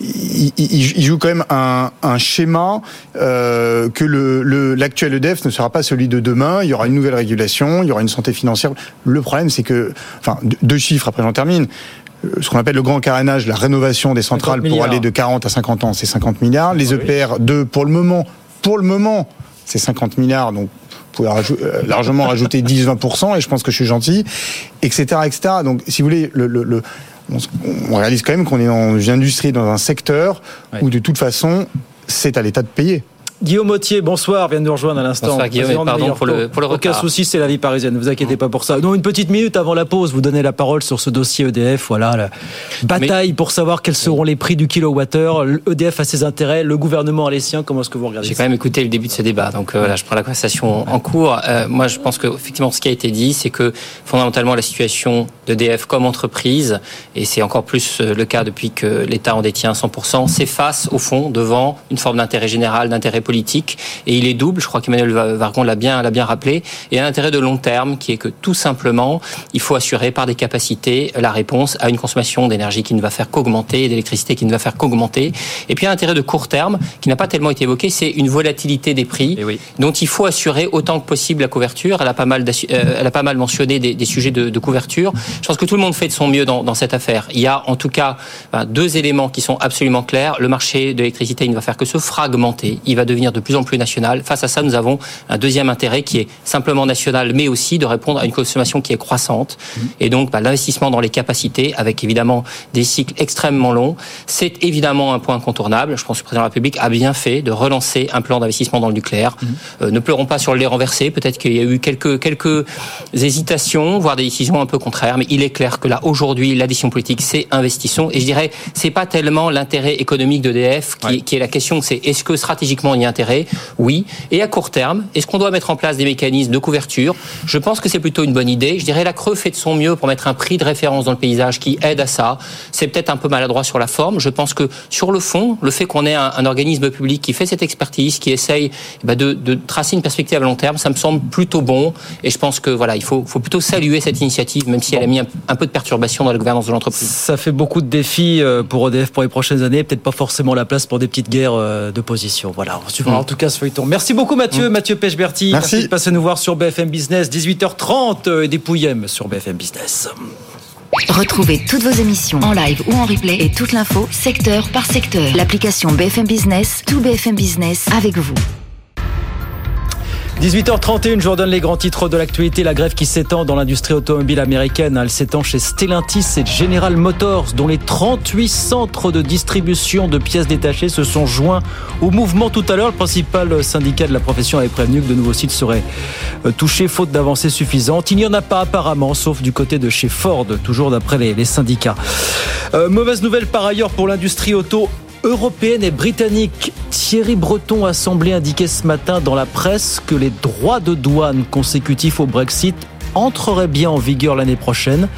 il, joue quand même un, un schéma euh, que le l'actuel EDF ne sera pas celui de demain. Il y aura une nouvelle régulation, il y aura une santé financière. Le problème, c'est que, enfin, deux chiffres après j'en termine ce qu'on appelle le grand carénage, la rénovation des centrales pour aller de 40 à 50 ans, c'est 50 milliards. Les EPR 2, pour le moment, pour le moment, c'est 50 milliards. Donc, vous pouvez euh, largement rajouter 10-20%, et je pense que je suis gentil, etc., etc. Donc, si vous voulez, le, le, on, réalise quand même qu'on est dans une industrie, dans un secteur où, de toute façon, c'est à l'État de payer. Guillaume Mottier, bonsoir, vient de nous rejoindre à l'instant. Guillaume, pardon pour le, pour le Aucun souci, c'est la vie parisienne, ne vous inquiétez pas pour ça. Non, une petite minute avant la pause, vous donnez la parole sur ce dossier EDF, voilà, la bataille pour savoir quels seront les prix du kilowattheure, EDF a ses intérêts, le gouvernement a les siens, comment est-ce que vous regardez J'ai quand même écouté le début de ce débat, donc euh, là je prends la conversation en cours. Euh, moi je pense que effectivement ce qui a été dit, c'est que fondamentalement la situation d'EDF comme entreprise, et c'est encore plus euh, le cas depuis que l'État en détient 100%, s'efface au fond devant une forme d'intérêt général, d'intérêt politique, et il est double, je crois qu'Emmanuel Vargon l'a bien, l'a bien rappelé, et un intérêt de long terme qui est que tout simplement, il faut assurer par des capacités la réponse à une consommation d'énergie qui ne va faire qu'augmenter, d'électricité qui ne va faire qu'augmenter. Et puis un intérêt de court terme qui n'a pas tellement été évoqué, c'est une volatilité des prix eh dont il faut assurer autant que possible la couverture. Elle a pas mal, euh, elle a pas mal mentionné des, sujets de, couverture. Je pense que tout le monde fait de son mieux dans, dans cette affaire. Il y a en tout cas ben, deux éléments qui sont absolument clairs. Le marché de l'électricité, ne va faire que se fragmenter. Il va devenir de plus en plus national. Face à ça, nous avons un deuxième intérêt qui est simplement national, mais aussi de répondre à une consommation qui est croissante. Et donc, bah, l'investissement dans les capacités, avec évidemment des cycles extrêmement longs, c'est évidemment un point incontournable. Je pense que le président de la République a bien fait de relancer un plan d'investissement dans le nucléaire. Mhm. Euh, ne pleurons pas sur le lait renversé. Peut-être qu'il y a eu quelques, quelques hésitations, voire des décisions un peu contraires, mais il est clair que là, aujourd'hui, l'addition politique, c'est investissons. Et je dirais, c'est pas tellement l'intérêt économique d'EDF qui, qui est la question, c'est est-ce que stratégiquement il intérêt Oui. Et à court terme, est-ce qu'on doit mettre en place des mécanismes de couverture? Je pense que c'est plutôt une bonne idée. Je dirais la Creux fait de son mieux pour mettre un prix de référence dans le paysage qui aide à ça. C'est peut-être un peu maladroit sur la forme. Je pense que sur le fond, le fait qu'on ait un, organisme public qui fait cette expertise, qui essaye eh ben, de, tracer une perspective à long terme, ça me semble plutôt bon. Et je pense que voilà, il faut, plutôt saluer cette initiative, même si elle a mis un, peu de perturbation dans la gouvernance de l'entreprise. Ça fait beaucoup de défis euh, pour EDF pour les prochaines années. Peut-être pas forcément la place pour des petites guerres euh, de position. Voilà, mm. en tout cas ce feuilleton. Merci beaucoup Mathieu, mm. Mathieu Pechberti. Merci. Merci de passer nous voir sur BFM Business, 18h30 euh, et des pouillèmes sur BFM Business. Retrouvez toutes vos émissions en live ou en replay et toute l'info secteur par secteur. L'application BFM Business, tout BFM Business avec vous. 18h31, je vous redonne les grands titres de l'actualité. La grève qui s'étend dans l'industrie automobile américaine. Elle s'étend chez Stellantis et General Motors, dont les 38 centres de distribution de pièces détachées se sont joints au mouvement tout à l'heure. Le principal syndicat de la profession avait prévenu que de nouveaux sites seraient euh, touchés faute d'avancées suffisantes. Il n'y en a pas apparemment, sauf du côté de chez Ford, toujours d'après les, syndicats. Euh, mauvaise nouvelle par ailleurs pour l'industrie auto européenne et britannique. Thierry Breton a semblé indiquer ce matin dans la presse que les droits de douane consécutifs au Brexit entreraient bien en vigueur l'année prochaine.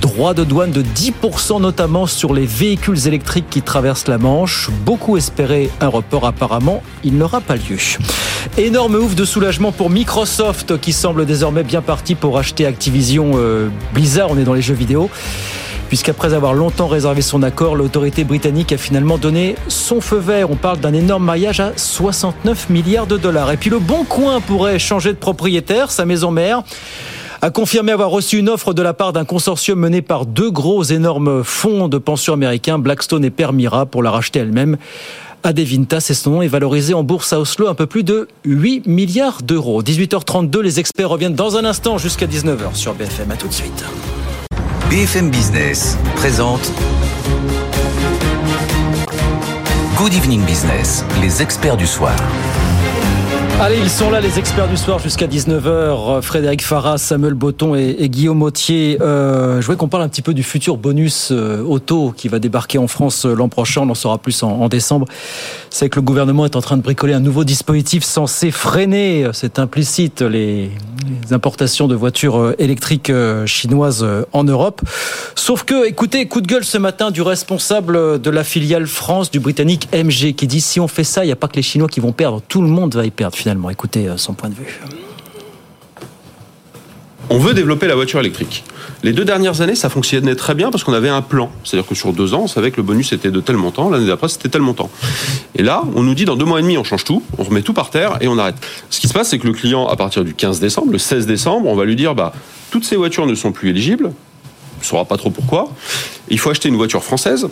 Droits de douane de 10% notamment sur les véhicules électriques qui traversent la Manche. Beaucoup espéraient un report apparemment, il n'aura pas lieu. Énorme ouf de soulagement pour Microsoft qui semble désormais bien parti pour acheter Activision euh, Blizzard, on est dans les jeux vidéo puisqu'après avoir longtemps réservé son accord, l'autorité britannique a finalement donné son feu vert. On parle d'un énorme mariage à 69 milliards de dollars. Et puis le Bon Coin pourrait changer de propriétaire, sa maison mère a confirmé avoir reçu une offre de la part d'un consortium mené par deux gros énormes fonds de pension américains, Blackstone et Permira, pour la racheter elle-même. Adevinta, c'est son nom, est valorisé en bourse à Oslo un peu plus de 8 milliards d'euros. 18h32, les experts reviennent dans un instant jusqu'à 19h sur BFM. À tout de suite. BFM Business présente Good Evening Business, les experts du soir. Allez, ils sont là, les experts du soir jusqu'à 19h. Frédéric Farras, Samuel Botton et, Guillaume Autier. Euh, je voudrais qu'on parle un petit peu du futur bonus euh, auto qui va débarquer en France euh, l'an prochain. On en saura plus en, décembre. C'est que le gouvernement est en train de bricoler un nouveau dispositif censé freiner, c'est implicite, les, importations de voitures électriques chinoises en Europe. Sauf que, écoutez, coup de gueule ce matin du responsable de la filiale France du britannique MG qui dit si on fait ça, il n'y a pas que les Chinois qui vont perdre, tout le monde va y perdre finalement. Écoutez euh, son point de vue. On veut développer la voiture électrique. Les deux dernières années, ça fonctionnait très bien parce qu'on avait un plan. C'est-à-dire que sur deux ans, on savait que le bonus était de tel montant, l'année d'après, c'était tel montant. Et là, on nous dit dans deux mois et demi, on change tout, on remet tout par terre et on arrête. Ce qui se passe, c'est que le client, à partir du 15 décembre, le 16 décembre, on va lui dire, bah, toutes ces voitures ne sont plus éligibles, ne saura pas trop pourquoi. Il faut acheter une voiture française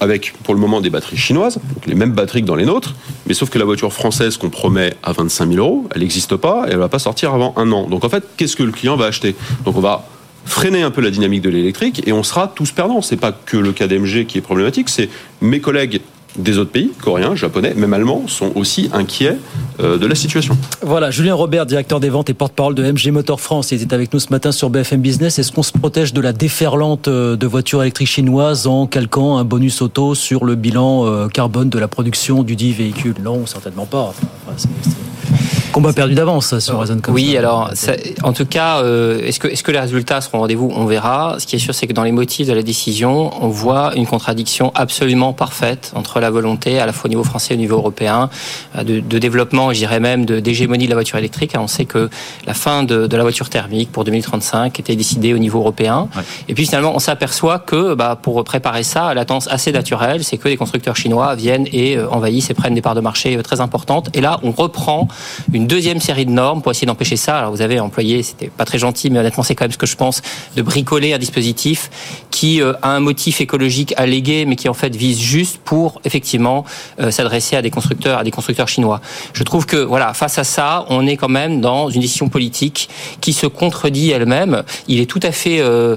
avec pour le moment des batteries chinoises, donc les mêmes batteries que dans les nôtres, mais sauf que la voiture française qu'on promet à 25 000 euros, elle n'existe pas et elle va pas sortir avant un an. Donc en fait, qu'est-ce que le client va acheter? Donc on va freiner un peu la dynamique de l'électrique et on sera tous perdants. C'est pas que le cas d'MG qui est problématique, c'est mes collègues des autres pays, coréens, japonais, même allemands, sont aussi inquiets euh, de la situation. Voilà, Julien Robert, directeur des ventes et porte-parole de MG Motor France, il est avec nous ce matin sur BFM Business. Est-ce qu'on se protège de la déferlante euh, de voitures électriques chinoises en calquant un bonus auto sur le bilan euh, carbone de la production du dit véhicule Non, certainement pas. Enfin, combat perdu d'avance sur raison comme oui, alors, en tout cas, euh, est-ce que, les résultats seront au rendez-vous? On verra. Ce qui est sûr, c'est que dans les motifs de la décision, on voit une contradiction absolument parfaite entre la volonté, à la fois au niveau français et au niveau européen, euh, de, de développement, j'irais même, de, d'hégémonie de la voiture électrique. On sait que la fin de, de, la voiture thermique pour 2035 était décidée au niveau européen. Et puis finalement, on s'aperçoit que bah, pour préparer ça, la tendance assez naturelle, c'est que les constructeurs chinois viennent et euh, envahissent et prennent des parts de marché très importantes. Et là, on reprend une une deuxième série de normes pour essayer d'empêcher ça. Alors vous avez employé, c'était pas très gentil, mais honnêtement c'est quand même ce que je pense, de bricoler un dispositif qui euh, a un motif écologique allégué, mais qui en fait vise juste pour effectivement euh, s'adresser à des constructeurs, à des constructeurs chinois. Je trouve que voilà, face à ça, on est quand même dans une décision politique qui se contredit elle-même. Il est tout à fait euh,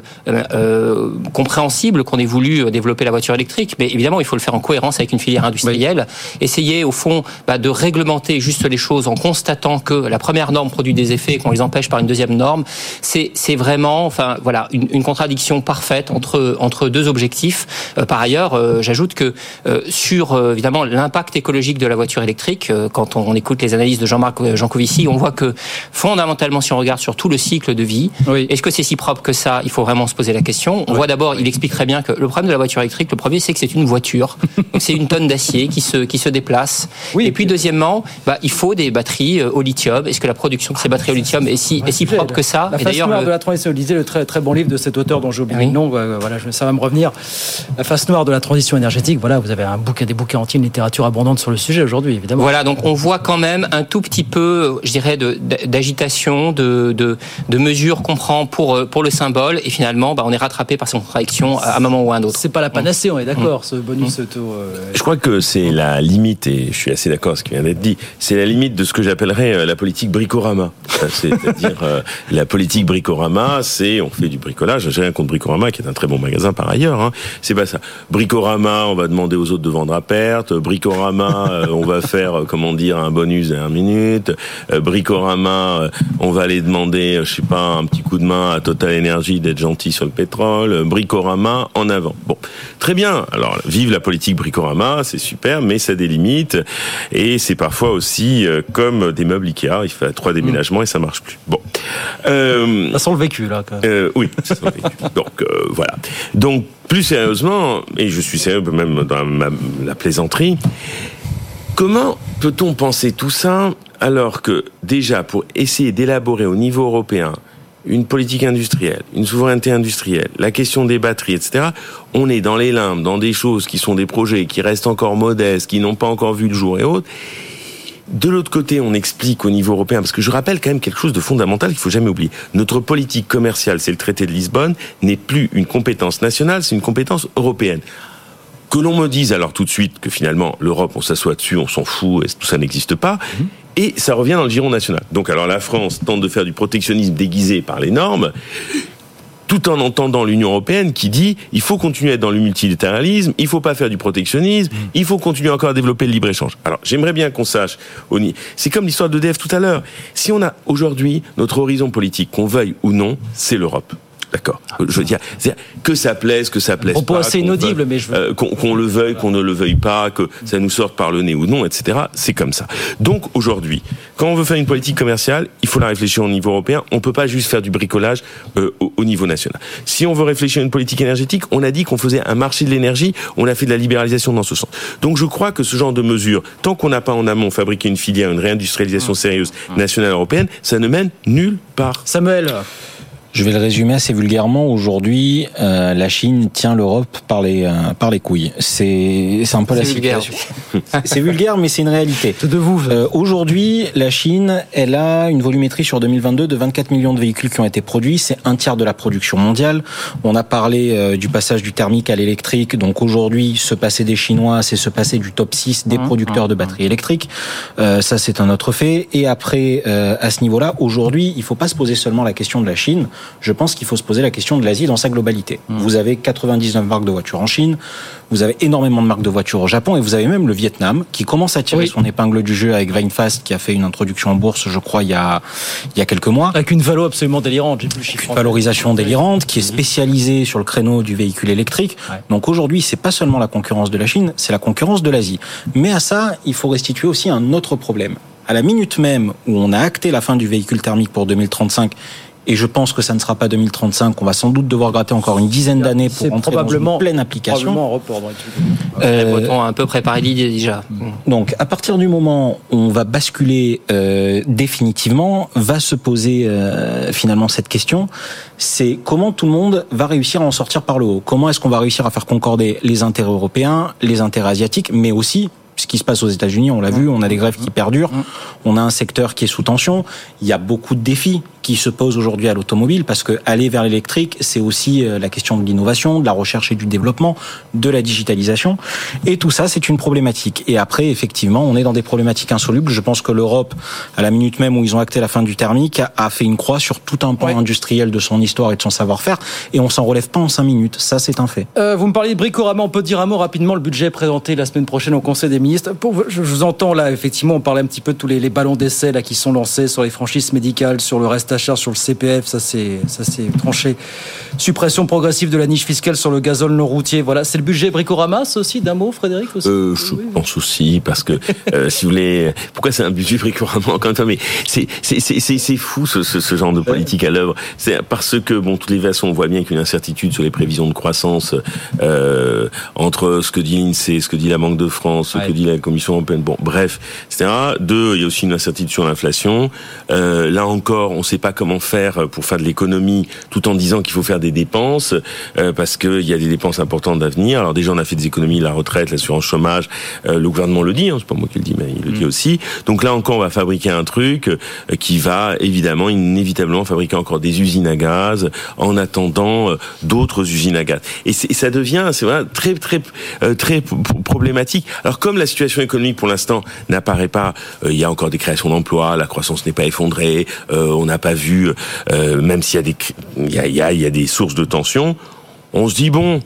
compréhensible qu'on ait voulu développer la voiture électrique, mais évidemment il faut le faire en cohérence avec une filière industrielle. Essayer au fond bah, de réglementer juste les choses en constatant constatant que la première norme produit des effets et qu'on les empêche par une deuxième norme, c'est vraiment, enfin voilà, une, une, contradiction parfaite entre entre deux objectifs. par ailleurs, j'ajoute que sur évidemment l'impact écologique de la voiture électrique, quand on, écoute les analyses de Jean-Marc Jancovici, on voit que fondamentalement, si on regarde sur tout le cycle de vie, est-ce que c'est si propre que ça? Il faut vraiment se poser la question. On voit d'abord, il explique très bien que le problème de la voiture électrique, le premier, c'est que c'est une voiture. c'est une tonne d'acier qui se qui se déplace. Oui. Et puis deuxièmement, bah, il faut des batteries au lithium. Est-ce que la production de ces batteries au lithium est si, est si propre que ça La face noire de la transition, le très très bon livre de cet auteur dont j'ai oublié le nom. Voilà, ça va me revenir. La face noire de la transition énergétique. Voilà, vous avez un bouquin, des bouquins entiers, une littérature abondante sur le sujet aujourd'hui, évidemment. Voilà, donc on voit quand même un tout petit peu, je dirais, d'agitation, de, de, de, mesures qu'on prend pour pour le symbole, et finalement, bah, on est rattrapé par son contradiction à un moment ou à un autre. C'est pas la panacée, on est d'accord, ce bonus auto. Euh, je crois que c'est la limite, et je suis assez d'accord avec ce qui vient d'être dit. C'est la limite de ce que euh, la politique bricorama. C'est-à-dire euh, la politique bricorama, c'est on fait du bricolage. J'ai rien contre Bricorama, qui est un très bon magasin par ailleurs. Hein. C'est pas ça. Bricorama, on va demander aux autres de vendre à perte. Bricorama, euh, on va faire comment dire un bonus à un minute. Bricorama, on va aller demander, je sais pas, un petit coup de main à Total Energy d'être gentil sur le pétrole. Bricorama, en avant. Bon, très bien. Alors, vive la politique Bricorama, c'est super, mais ça limites et c'est parfois aussi comme des meubles Ikea. Il fait trois déménagements et ça marche plus. Bon. Euh, ça sent le vécu là. Quand même. Euh, oui, ça sent le vécu. Donc euh, voilà. Donc plus sérieusement, et je suis sérieux même dans la plaisanterie, comment peut-on penser tout ça alors que déjà pour essayer d'élaborer au niveau européen une politique industrielle, une souveraineté industrielle, la question des batteries, etc., on est dans les limbes, dans des choses qui sont des projets qui restent encore modestes, qui n'ont pas encore vu le jour et autres. De l'autre côté, on explique au niveau européen, parce que je rappelle quand même quelque chose de fondamental qu'il faut jamais oublier. Notre politique commerciale, c'est le traité de Lisbonne, n'est plus une compétence nationale, c'est une compétence européenne. Que l'on me dise alors tout de suite que finalement l'Europe, on s'assoit dessus, on s'en fout, et tout ça n'existe pas. Mhm. Et ça revient dans le giron national. Donc alors la France tente de faire du protectionnisme déguisé par les normes tout en entendant l'Union européenne qui dit il faut continuer à être dans le multilatéralisme, il faut pas faire du protectionnisme, mm. il faut continuer encore à développer le libre-échange. Alors, j'aimerais bien qu'on sache, c'est comme l'histoire d'EDF tout à l'heure. Si on a aujourd'hui notre horizon politique, qu'on veuille ou non, c'est l'Europe. D'accord. Je veux dire, que ça plaise, que ça plaise pas. assez inaudible, mais je veux... Euh, qu'on le veuille, qu'on ne le veuille pas, que ça nous sorte par le nez ou non, etc. C'est comme ça. Donc aujourd'hui, quand on veut faire une politique commerciale, il faut la réfléchir au niveau européen. On peut pas juste faire du bricolage euh, au, niveau national. Si on veut réfléchir à une politique énergétique, on a dit qu'on faisait un marché de l'énergie, on a fait de la libéralisation dans ce sens. Donc je crois que ce genre de mesures, tant qu'on n'a pas en amont fabriqué une filière, une réindustrialisation mmh. sérieuse mmh. nationale européenne, ça ne mène nulle part. Samuel. Je vais le résumer assez vulgairement. Aujourd'hui, euh, la Chine tient l'Europe par les euh, par les couilles. C'est c'est un peu la situation. c'est vulgaire, mais c'est une réalité. De vous. Euh, Aujourd'hui, la Chine, elle a une volumétrie sur 2022 de 24 millions de véhicules qui ont été produits. C'est un tiers de la production mondiale. On a parlé euh, du passage du thermique à l'électrique. Donc aujourd'hui, se passer des Chinois, c'est se passer du top 6 des mmh, producteurs mmh, de batteries mmh. électriques. Euh, ça, c'est un autre fait. Et après, à ce niveau-là, aujourd'hui, il faut pas se poser seulement la question de la Chine je pense qu'il faut se poser la question de l'Asie dans sa globalité. Mmh. Vous avez 99 marques de voitures en Chine, vous avez énormément de marques de voitures au Japon et vous avez même le Vietnam qui commence à tirer son épingle du jeu avec Vinefast qui a fait une introduction en bourse, je crois, il y a, il y a quelques mois. Avec une valo absolument délirante, j'ai plus le chiffre. Une valorisation délirante qui est spécialisée sur le créneau du véhicule électrique. Donc aujourd'hui, c'est pas seulement la concurrence de la Chine, c'est la concurrence de l'Asie. Mais à ça, il faut restituer aussi un autre problème. À la minute même où on a acté la fin du véhicule thermique pour 2035 et je pense que ça ne sera pas 2035. On va sans doute devoir gratter encore une dizaine d'années pour entrer probablement, dans une pleine application. Probablement un report euh, on a un peu préparé l'idée déjà. Donc, à partir du moment où on va basculer euh, définitivement, va se poser euh, finalement cette question. C'est comment tout le monde va réussir à en sortir par le haut? Comment est-ce qu'on va réussir à faire concorder les intérêts européens, les intérêts asiatiques, mais aussi ce qui se passe aux États-Unis, on l'a vu, on a des grèves qui perdurent, on a un secteur qui est sous tension, il y a beaucoup de défis qui se pose aujourd'hui à l'automobile parce que aller vers l'électrique, c'est aussi euh, la question de l'innovation, de la recherche et du développement, de la digitalisation. Et tout ça, c'est une problématique. Et après, effectivement, on est dans des problématiques insolubles. Je pense que l'Europe, à la minute même où ils ont acté la fin du thermique, a fait une croix sur tout un pan industriel de son histoire et de son savoir-faire. Et on s'en relève pas en cinq minutes. Ça, c'est un fait. Euh, vous me parliez de Bricorama. On peut dire un mot rapidement. Le budget présenté la semaine prochaine au Conseil des ministre. Je vous entends là, effectivement, on parlait un petit peu de tous les, les ballons d'essai là qui sont lancés sur les franchises médicales, sur le reste à charge, sur le CPF, ça c'est ça c'est tranché. Suppression progressive de la niche fiscale sur le gazole non routier. Voilà, c'est le budget Bricorama, aussi d'un mot, Frédéric aussi euh, Je pense aussi parce que euh, si vous voulez, pourquoi c'est un budget Bricorama encore une fois, mais c'est c'est c'est c'est fou ce, ce, ce genre de politique à l'œuvre. C'est parce que bon, toutes les façons, on voit bien qu'une incertitude sur les prévisions de croissance euh, entre ce que dit l'INSEE, ce que dit la Banque de France, ce que dit la Commission européenne. Bon, bref, etc. Deux, il y a aussi une incertitude sur l'inflation. Euh, là encore, on ne sait pas comment faire pour faire de l'économie, tout en disant qu'il faut faire des dépenses, euh, parce qu'il y a des dépenses importantes d'avenir. Alors déjà, on a fait des économies, la retraite, l'assurance chômage. Euh, le gouvernement le dit, hein, c'est pas moi qui le dis, mais il le dit Mm. aussi. Donc là encore, on va fabriquer un truc qui va évidemment, inévitablement, fabriquer encore des usines à gaz en attendant d'autres usines à gaz. Et, et ça devient, c'est vrai, très très très problématique. Alors comme la situation économique pour l'instant n'apparaît pas, euh, il y a encore des créations d'emplois, la croissance n'est pas effondrée, euh, on n'a pas vu, euh, même s'il y des y a des sources de tension, on se dit bon.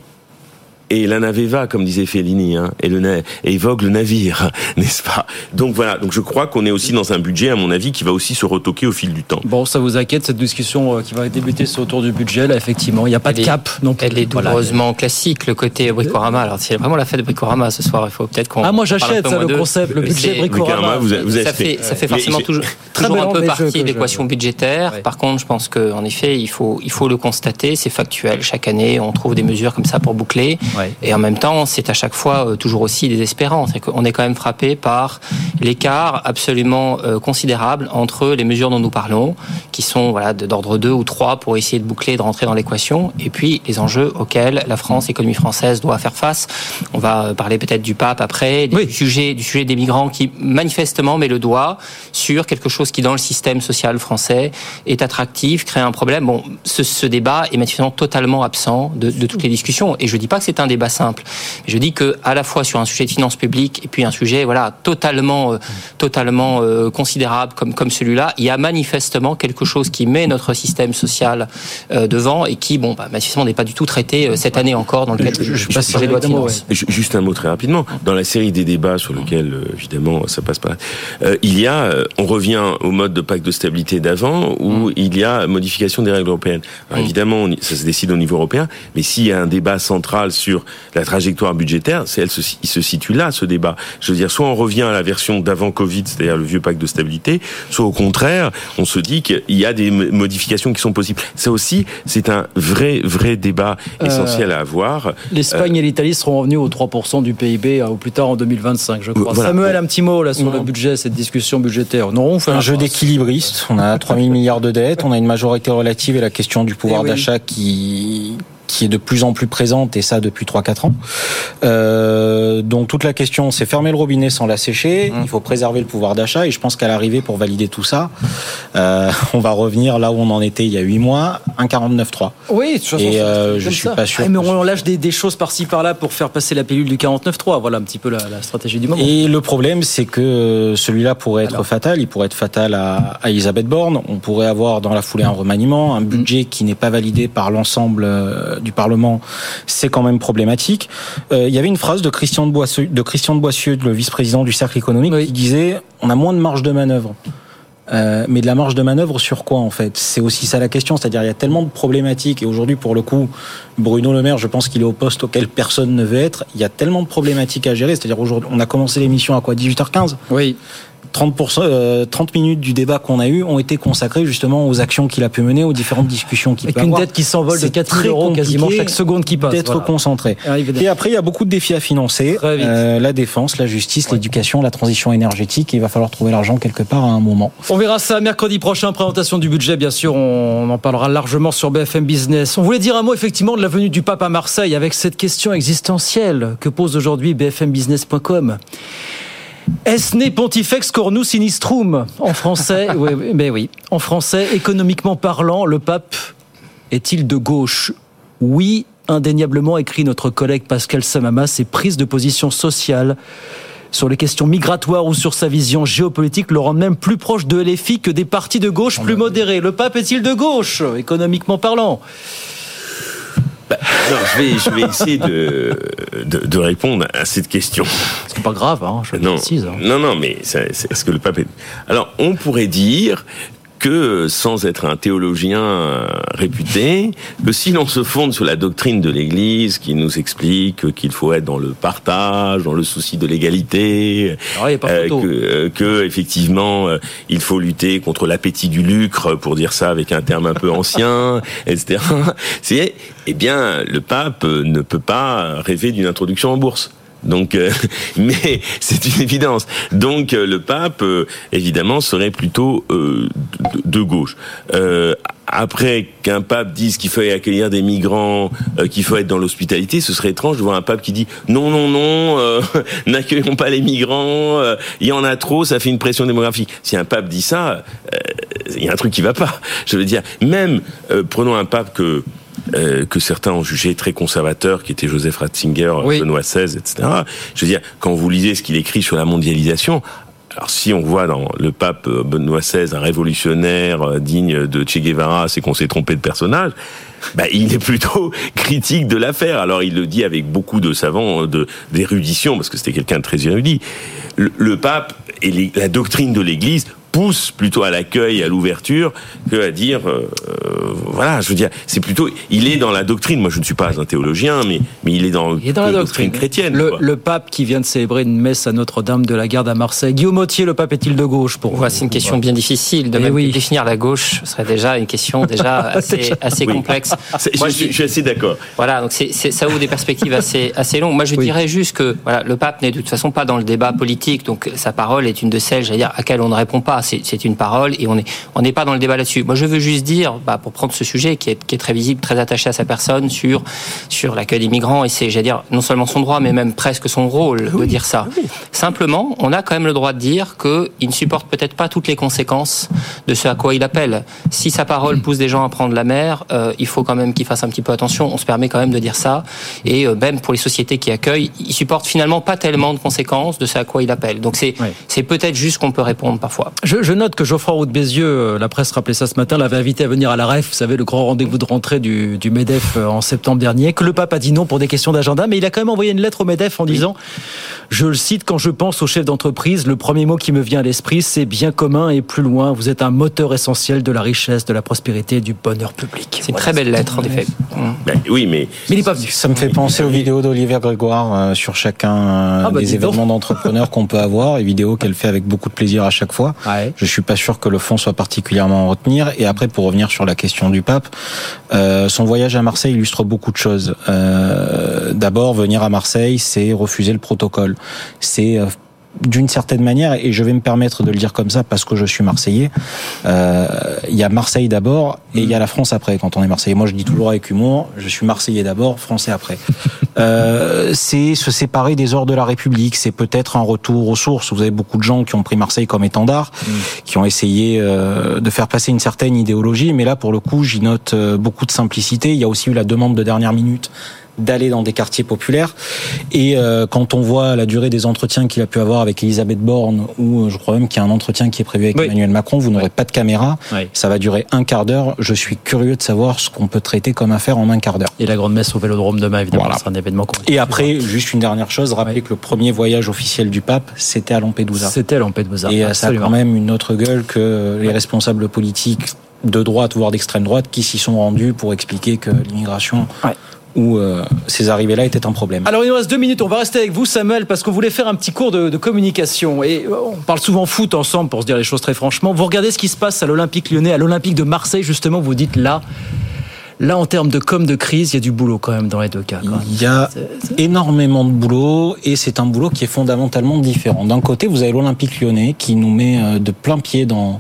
Et la navée va, comme disait Fellini, hein, et, le na- et vogue le navire, n'est-ce pas? Donc voilà, donc je crois qu'on est aussi dans un budget, à mon avis, qui va aussi se retoquer au fil du temps. Bon, ça vous inquiète cette discussion euh, qui va débuter sur autour du budget là, effectivement, il n'y a pas de Elle est- cap non plus. Elle est Voilà. douloureusement classique, le côté Bricorama. Alors, c'est vraiment la fête de Bricorama ce soir. Il faut peut-être qu'on. Ah, moi, j'achète, un peu ça, le concept, le budget Bricorama. vous avez- vous avez ça fait, ça fait forcément toujours, Très toujours un peu partie de l'équation budgétaire. Par contre, je pense qu'en effet, il faut, il faut le constater. C'est factuel. Chaque année, on trouve des mesures comme ça pour boucler. Et en même temps, c'est à chaque fois euh, toujours aussi désespérant. C'est qu'on est quand même frappé par l'écart absolument euh, considérable entre les mesures dont nous parlons, qui sont voilà d'ordre 2 ou 3 pour essayer de boucler, de rentrer dans l'équation, et puis les enjeux auxquels la France, l'économie française doit faire face. On va euh, parler peut-être du pape après, du sujet du sujet des migrants qui manifestement met le doigt sur quelque chose qui dans le système social français est attractif, crée un problème. Bon, ce, ce débat est manifestement totalement absent de, de toutes les discussions. Et je dis pas que c'est un débat simple. Je dis que à la fois sur un sujet de finances publiques et puis un sujet voilà totalement euh, totalement euh, considérable comme comme celui-là, il y a manifestement quelque chose qui met notre système social euh, devant et qui bon bah, manifestement n'est pas du tout traité euh, cette année encore dans le cadre du projet de loi de finances. Ju- Juste un mot très rapidement. Dans la série des débats sur lesquels, euh, évidemment, ça passe pas, euh, il y a, on revient au mode de pacte de stabilité d'avant, où il y a modification des règles européennes. Alors, évidemment, on y- ça se décide au niveau européen, mais s'il y a un débat central sur la trajectoire budgétaire, c'est elle se, il se situe là, ce débat. Je veux dire, soit on revient à la version d'avant Covid, c'est-à-dire le vieux pacte de stabilité, soit au contraire, on se dit qu'il y a des mo- modifications qui sont possibles. Ça aussi, c'est un vrai, vrai débat essentiel Euh, à avoir. L'Espagne et l'Italie seront revenus aux 3% du PIB euh, au plus tard en 2025, je crois. Voilà. Samuel, un petit mot là sur le budget, cette discussion budgétaire. Non, on fait un jeu d'équilibriste. On a 3 000 milliards de dettes, on a une majorité relative et la question du pouvoir Eh oui. d'achat qui qui est de plus en plus présente et ça depuis 3-4 ans. Euh, donc toute la question, c'est fermer le robinet sans la sécher. Mmh. Il faut préserver le pouvoir d'achat et je pense qu'à l'arrivée, pour valider tout ça, euh, on va revenir là où on en était il y a 8 mois, un 49.3. Oui, de toute façon, Et euh, je suis ça. pas sûr. Ah, mais on lâche des, des choses par-ci par-là pour faire passer la pilule du 49.3. Voilà un petit peu la, la stratégie du moment. Et le problème, c'est que euh, celui-là pourrait être fatal. Il pourrait être fatal à, à Elisabeth Borne. On pourrait avoir dans la foulée un remaniement, un budget qui n'est pas validé par l'ensemble euh, du Parlement. C'est quand même problématique. Euh, il y avait une phrase de Christian de Boissieu, de Christian de Boissieu, le vice-président du Cercle économique, qui disait on a moins de marge de manœuvre. Euh, mais de la marge de manœuvre sur quoi en fait? C'est aussi ça la question, c'est-à-dire il y a tellement de problématiques et aujourd'hui pour le coup Bruno Le Maire, je pense qu'il est au poste auquel personne ne veut être. Il y a tellement de problématiques à gérer, c'est-à-dire aujourd'hui on a commencé l'émission à quoi? 18h15 Oui. 30%, euh, 30 minutes du débat qu'on a eu ont été consacrées justement aux actions qu'il a pu mener, aux différentes discussions qu'il Avec peut une avoir. dette qui s'envole de C'est 4 000 très euros quasiment chaque seconde qui passe. D'être Voilà. concentré. Arrive Et après, il y a beaucoup de défis à financer. Euh, la défense, la justice, l'éducation, la transition énergétique. Et il va falloir trouver l'argent quelque part à un moment. On verra ça mercredi prochain, présentation du budget, bien sûr, on en parlera largement sur BFM Business. On voulait dire un mot effectivement de la venue du pape à Marseille avec cette question existentielle que pose aujourd'hui bfmbusiness.com. Est-ce né pontifex cornus sinistrum en français Oui, mais oui. En français, économiquement parlant, le pape est-il de gauche? Oui, indéniablement, écrit notre collègue Pascal Samama, ses prises de position sociale sur les questions migratoires ou sur sa vision géopolitique le rendent même plus proche de LFI que des partis de gauche plus modérés. Le pape est-il de gauche, économiquement parlant? Bah, non, je vais, je vais essayer de, de, de répondre à cette question. C'est pas grave, hein, je non, précise. hein. non, non, mais c'est est-ce que le pape est... Alors, on pourrait dire que, sans être un théologien euh, réputé, que si l'on se fonde sur la doctrine de l'Église qui nous explique qu'il faut être dans le partage, dans le souci de l'égalité, Alors, il y a pas euh, que, euh, que effectivement euh, il faut lutter contre l'appétit du lucre, pour dire ça avec un terme un peu ancien, etc. C'est eh bien le pape euh, ne peut pas rêver d'une introduction en bourse. Donc, euh, mais c'est une évidence. Donc, euh, le pape, euh, évidemment, serait plutôt euh, de, de gauche. Euh, après qu'un pape dise qu'il faut accueillir des migrants, euh, qu'il faut être dans l'hospitalité, ce serait étrange de voir un pape qui dit non, non, non, n'accueillons pas les migrants, il y en a trop, ça fait une pression démographique. Si un pape dit ça, il y a un truc qui va pas. Je veux dire, même prenons un pape que euh, que certains ont jugé très conservateur, qui était Joseph Ratzinger, Benoît XVI, etc. Je veux dire, quand vous lisez ce qu'il écrit sur la mondialisation, alors si on voit dans le pape euh, Benoît XVI un révolutionnaire euh, digne de Che Guevara, c'est qu'on s'est trompé de personnage. Bah, il est plutôt critique de l'affaire. Alors il le dit avec beaucoup de savants, de d'érudition, parce que c'était quelqu'un de très érudit. Le, le pape et les- la doctrine de l'Église pousse plutôt à l'accueil, à l'ouverture, que à dire, euh, euh, voilà, je veux dire, c'est plutôt, il est dans la doctrine. Moi, je ne suis pas un théologien, mais mais il est dans, Il est dans la doctrine chrétienne. Le, quoi. le pape qui vient de célébrer une messe à Notre-Dame de la Garde à Marseille. Guillaume Autier, le pape est-il de gauche pour vous C'est une question bien difficile. De Eh même oui. définir la gauche serait déjà une question déjà assez, assez Oui. complexe. Moi, je, suis- je suis assez d'accord. Voilà, donc c'est, ça ouvre des perspectives assez, assez longues. Moi, je dirais juste que voilà, le pape n'est de toute façon pas dans le débat politique, donc sa parole est une de celles, j'allais dire, à laquelle on ne répond pas. C'est, c'est une parole et on n'est on n'est pas dans le débat là-dessus. Moi, je veux juste dire, bah, pour prendre ce sujet qui est, qui est très visible, très attaché à sa personne, sur, sur l'accueil des migrants, et c'est, j'allais dire, non seulement son droit, mais même presque son rôle de dire ça. Simplement, on a quand même le droit de dire qu'il ne supporte peut-être pas toutes les conséquences de ce à quoi il appelle. Si sa parole pousse des gens à prendre la mer, euh, il faut quand même qu'il fasse un petit peu attention. On se permet quand même de dire ça. Et euh, même pour les sociétés qui accueillent, il supporte finalement pas tellement de conséquences de ce à quoi il appelle. Donc c'est c'est peut-être juste qu'on peut répondre parfois. Je, je note que Geoffroy Roux de Bézieux, euh, la presse rappelait ça ce matin, l'avait invité à venir à la REF, vous savez, le grand rendez-vous de rentrée du, du MEDEF euh, en septembre dernier, que le pape a dit non pour des questions d'agenda, mais il a quand même envoyé une lettre au MEDEF en disant, je le cite, quand je pense aux chefs d'entreprise, le premier mot qui me vient à l'esprit, c'est bien commun et plus loin, vous êtes un moteur essentiel de la richesse, de la prospérité et du bonheur public. C'est une très belle lettre, en effet. Ben oui, mais Mais il n'est pas venu. Ça me fait penser aux vidéos d'Olivier Grégoire euh, sur chacun Ah bah, des événements d'entrepreneurs qu'on peut avoir, et vidéos qu'elle fait avec beaucoup de plaisir à chaque fois. Je suis pas sûr que le fond soit particulièrement à retenir. Et après, pour revenir sur la question du pape, euh, son voyage à Marseille illustre beaucoup de choses. Euh, D'abord, venir à Marseille, c'est refuser le protocole. C'est euh, d'une certaine manière, et je vais me permettre de le dire comme ça parce que je suis marseillais, euh, il y a Marseille d'abord et il y a la France après quand on est marseillais. Moi je dis toujours avec humour, je suis marseillais d'abord, français après. Euh, c'est se séparer des ordres de la République, c'est peut-être un retour aux sources. Vous avez beaucoup de gens qui ont pris Marseille comme étendard, qui ont essayé euh, de faire passer une certaine idéologie, mais là pour le coup j'y note euh, beaucoup de simplicité. Il y a aussi eu la demande de dernière minute d'aller dans des quartiers populaires. Et euh, quand on voit la durée des entretiens qu'il a pu avoir avec Elisabeth Borne, ou euh, je crois même qu'il y a un entretien qui est prévu avec Emmanuel Macron, vous n'aurez pas de caméra, ça va durer un quart d'heure. Je suis curieux de savoir ce qu'on peut traiter comme affaire en un quart d'heure. Et la grande messe au Vélodrome demain, évidemment, Voilà. ce sera un événement qu'on Et après, juste une dernière chose, rappeler que le premier voyage officiel du pape, c'était à Lampedusa. C'était à Lampedusa. Et euh, ça a quand même une autre gueule que les responsables politiques de droite, voire d'extrême droite, qui s'y sont rendus pour expliquer que l'immigration ou euh, ces arrivées-là étaient un problème. Alors il nous reste deux minutes, on va rester avec vous Samuel parce qu'on voulait faire un petit cours de, de communication et euh, on parle souvent foot ensemble pour se dire les choses très franchement. Vous regardez ce qui se passe à l'Olympique lyonnais, à l'Olympique de Marseille justement, vous dites là, là en termes de com de crise, il y a du boulot quand même dans les deux cas. quoi. Il y a énormément de boulot et c'est un boulot qui est fondamentalement différent. D'un côté, vous avez l'Olympique lyonnais qui nous met euh, de plein pied dans,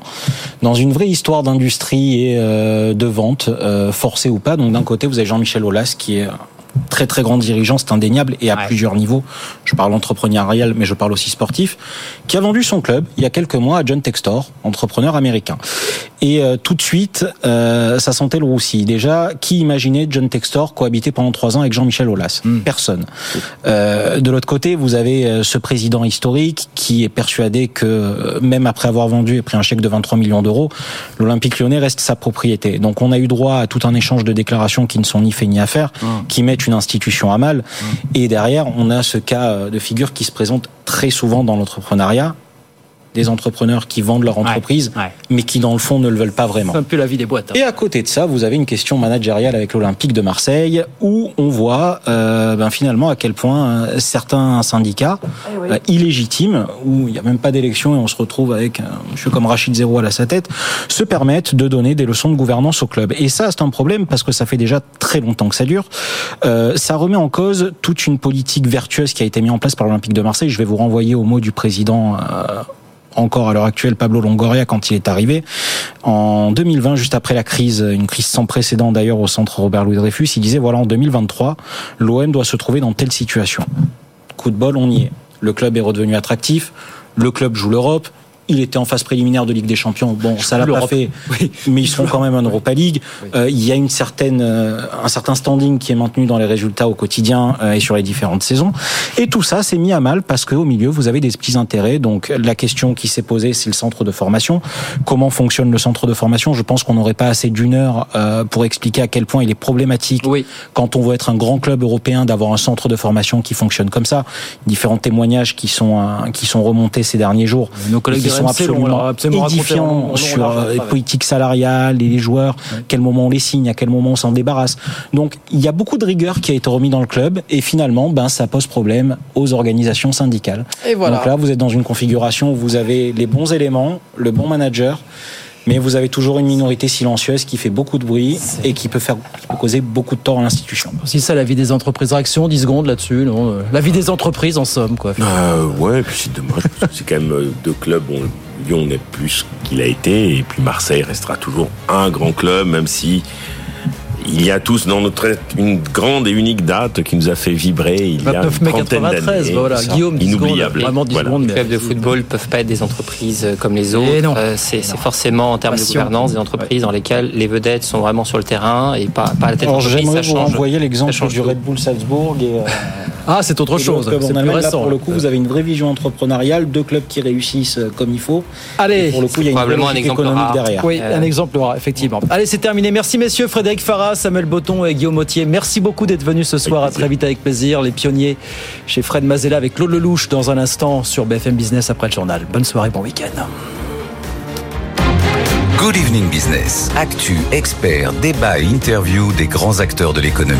dans une vraie histoire d'industrie et euh, de vente, euh, forcée ou pas. Donc d'un côté, vous avez Jean-Michel Aulas qui est très très grand dirigeant, c'est indéniable, et à plusieurs niveaux. Je parle entrepreneurial, mais je parle aussi sportif, qui a vendu son club il y a quelques mois à John Textor, entrepreneur américain. Et euh, tout de suite, euh, ça sentait le roussi. Déjà, qui imaginait John Textor cohabiter pendant trois ans avec Jean-Michel Aulas? Personne. Euh, de l'autre côté, vous avez euh, ce président historique qui est persuadé que euh, même après avoir vendu et pris un chèque de 23 millions d'euros, l'Olympique lyonnais reste sa propriété. Donc on a eu droit à tout un échange de déclarations qui ne sont ni fait ni à faire, qui mettent une institution à mal. Et derrière, on a ce cas de figure qui se présente très souvent dans l'entrepreneuriat des entrepreneurs qui vendent leur entreprise, mais qui dans le fond ne le veulent pas vraiment. C'est un peu la vie des boîtes. hein. Et à côté de ça, vous avez une question managériale avec l'Olympique de Marseille, où on voit euh, ben, finalement à quel point euh, certains syndicats euh, illégitimes, où il n'y a même pas d'élection et on se retrouve avec un monsieur comme Rachid Zéro à la sa tête, se permettent de donner des leçons de gouvernance au club. Et ça, c'est un problème parce que ça fait déjà très longtemps que ça dure. Euh, ça remet en cause toute une politique vertueuse qui a été mise en place par l'Olympique de Marseille. Je vais vous renvoyer au mot du président. Encore à l'heure actuelle Pablo Longoria quand il est arrivé. En 2020 juste après la crise une crise sans précédent d'ailleurs au centre Robert Louis Dreyfus il disait voilà en 2023 l'OM doit se trouver dans telle situation. Coup de bol on y est. Le club est redevenu attractif. Le club joue l'Europe il était en phase préliminaire de Ligue des Champions. Bon, ça l'a pas fait, mais ils seront quand même en Europa League. Euh, il y a une certaine, euh, un certain standing qui est maintenu dans les résultats au quotidien euh, et sur les différentes saisons. Et tout ça s'est mis à mal parce qu'au milieu, vous avez des petits intérêts. Donc, la question qui s'est posée, c'est le centre de formation. Comment fonctionne le centre de formation? Je pense qu'on n'aurait pas assez d'une heure euh, pour expliquer à quel point il est problématique quand on veut être un grand club européen d'avoir un centre de formation qui fonctionne comme ça. Différents témoignages qui sont euh, qui sont remontés ces derniers jours. Nos collègues sont absolument, absolument édifiants sur large, euh, les ouais. politiques salariales et les joueurs, quel moment on les signe, à quel moment on s'en débarrasse. Donc il y a beaucoup de rigueur qui a été remis dans le club et finalement ben ça pose problème aux organisations syndicales. Et voilà. Donc là vous êtes dans une configuration où vous avez les bons éléments, le bon manager. Mais vous avez toujours une minorité silencieuse qui fait beaucoup de bruit et qui peut faire qui peut causer beaucoup de tort à l'institution. Si ça, la vie des entreprises. Réaction, 10 secondes là-dessus. non Euh, La vie des entreprises, en somme, quoi. Euh, ouais, puis c'est dommage, parce que c'est quand même euh, deux clubs, bon, Lyon n'est plus qu'il a été, et puis Marseille restera toujours un grand club, même si il y a tous dans notre tête une grande et unique date qui nous a fait vibrer il y a 29 une mai trentaine 93, d'années. voilà. Guillaume, 10 inoubliable. secondes, vraiment 10 Voilà. secondes, Les clubs de football peuvent pas être des entreprises euh, comme les Eh autres. non. Euh, c'est forcément en termes de Passion. gouvernance des entreprises dans lesquelles les vedettes sont vraiment sur le terrain et pas, pas à la tête Alors d'entreprise. j'aimerais vous renvoyer l'exemple du tout. Red Bull Salzbourg et euh, Ah, c'est autre et chose. C'est plus. Là, pour le coup, vous avez une vraie vision entrepreneuriale, deux clubs qui réussissent comme il faut. Allez. Et pour le coup, il y a une Probablement un exemple économique rare. derrière. Oui, Euh, un exemple rare, effectivement. Allez, c'est terminé. Merci messieurs, Frédéric Farah, Samuel Botton et Guillaume Autier. Merci beaucoup d'être venus ce soir. À très vite avec plaisir. Les pionniers chez Fred Mazella avec Claude Lelouch dans un instant sur BFM Business après le journal. Bonne soirée, bon week-end. Good Evening Business. Actu, experts, débat et interview des grands acteurs de l'économie.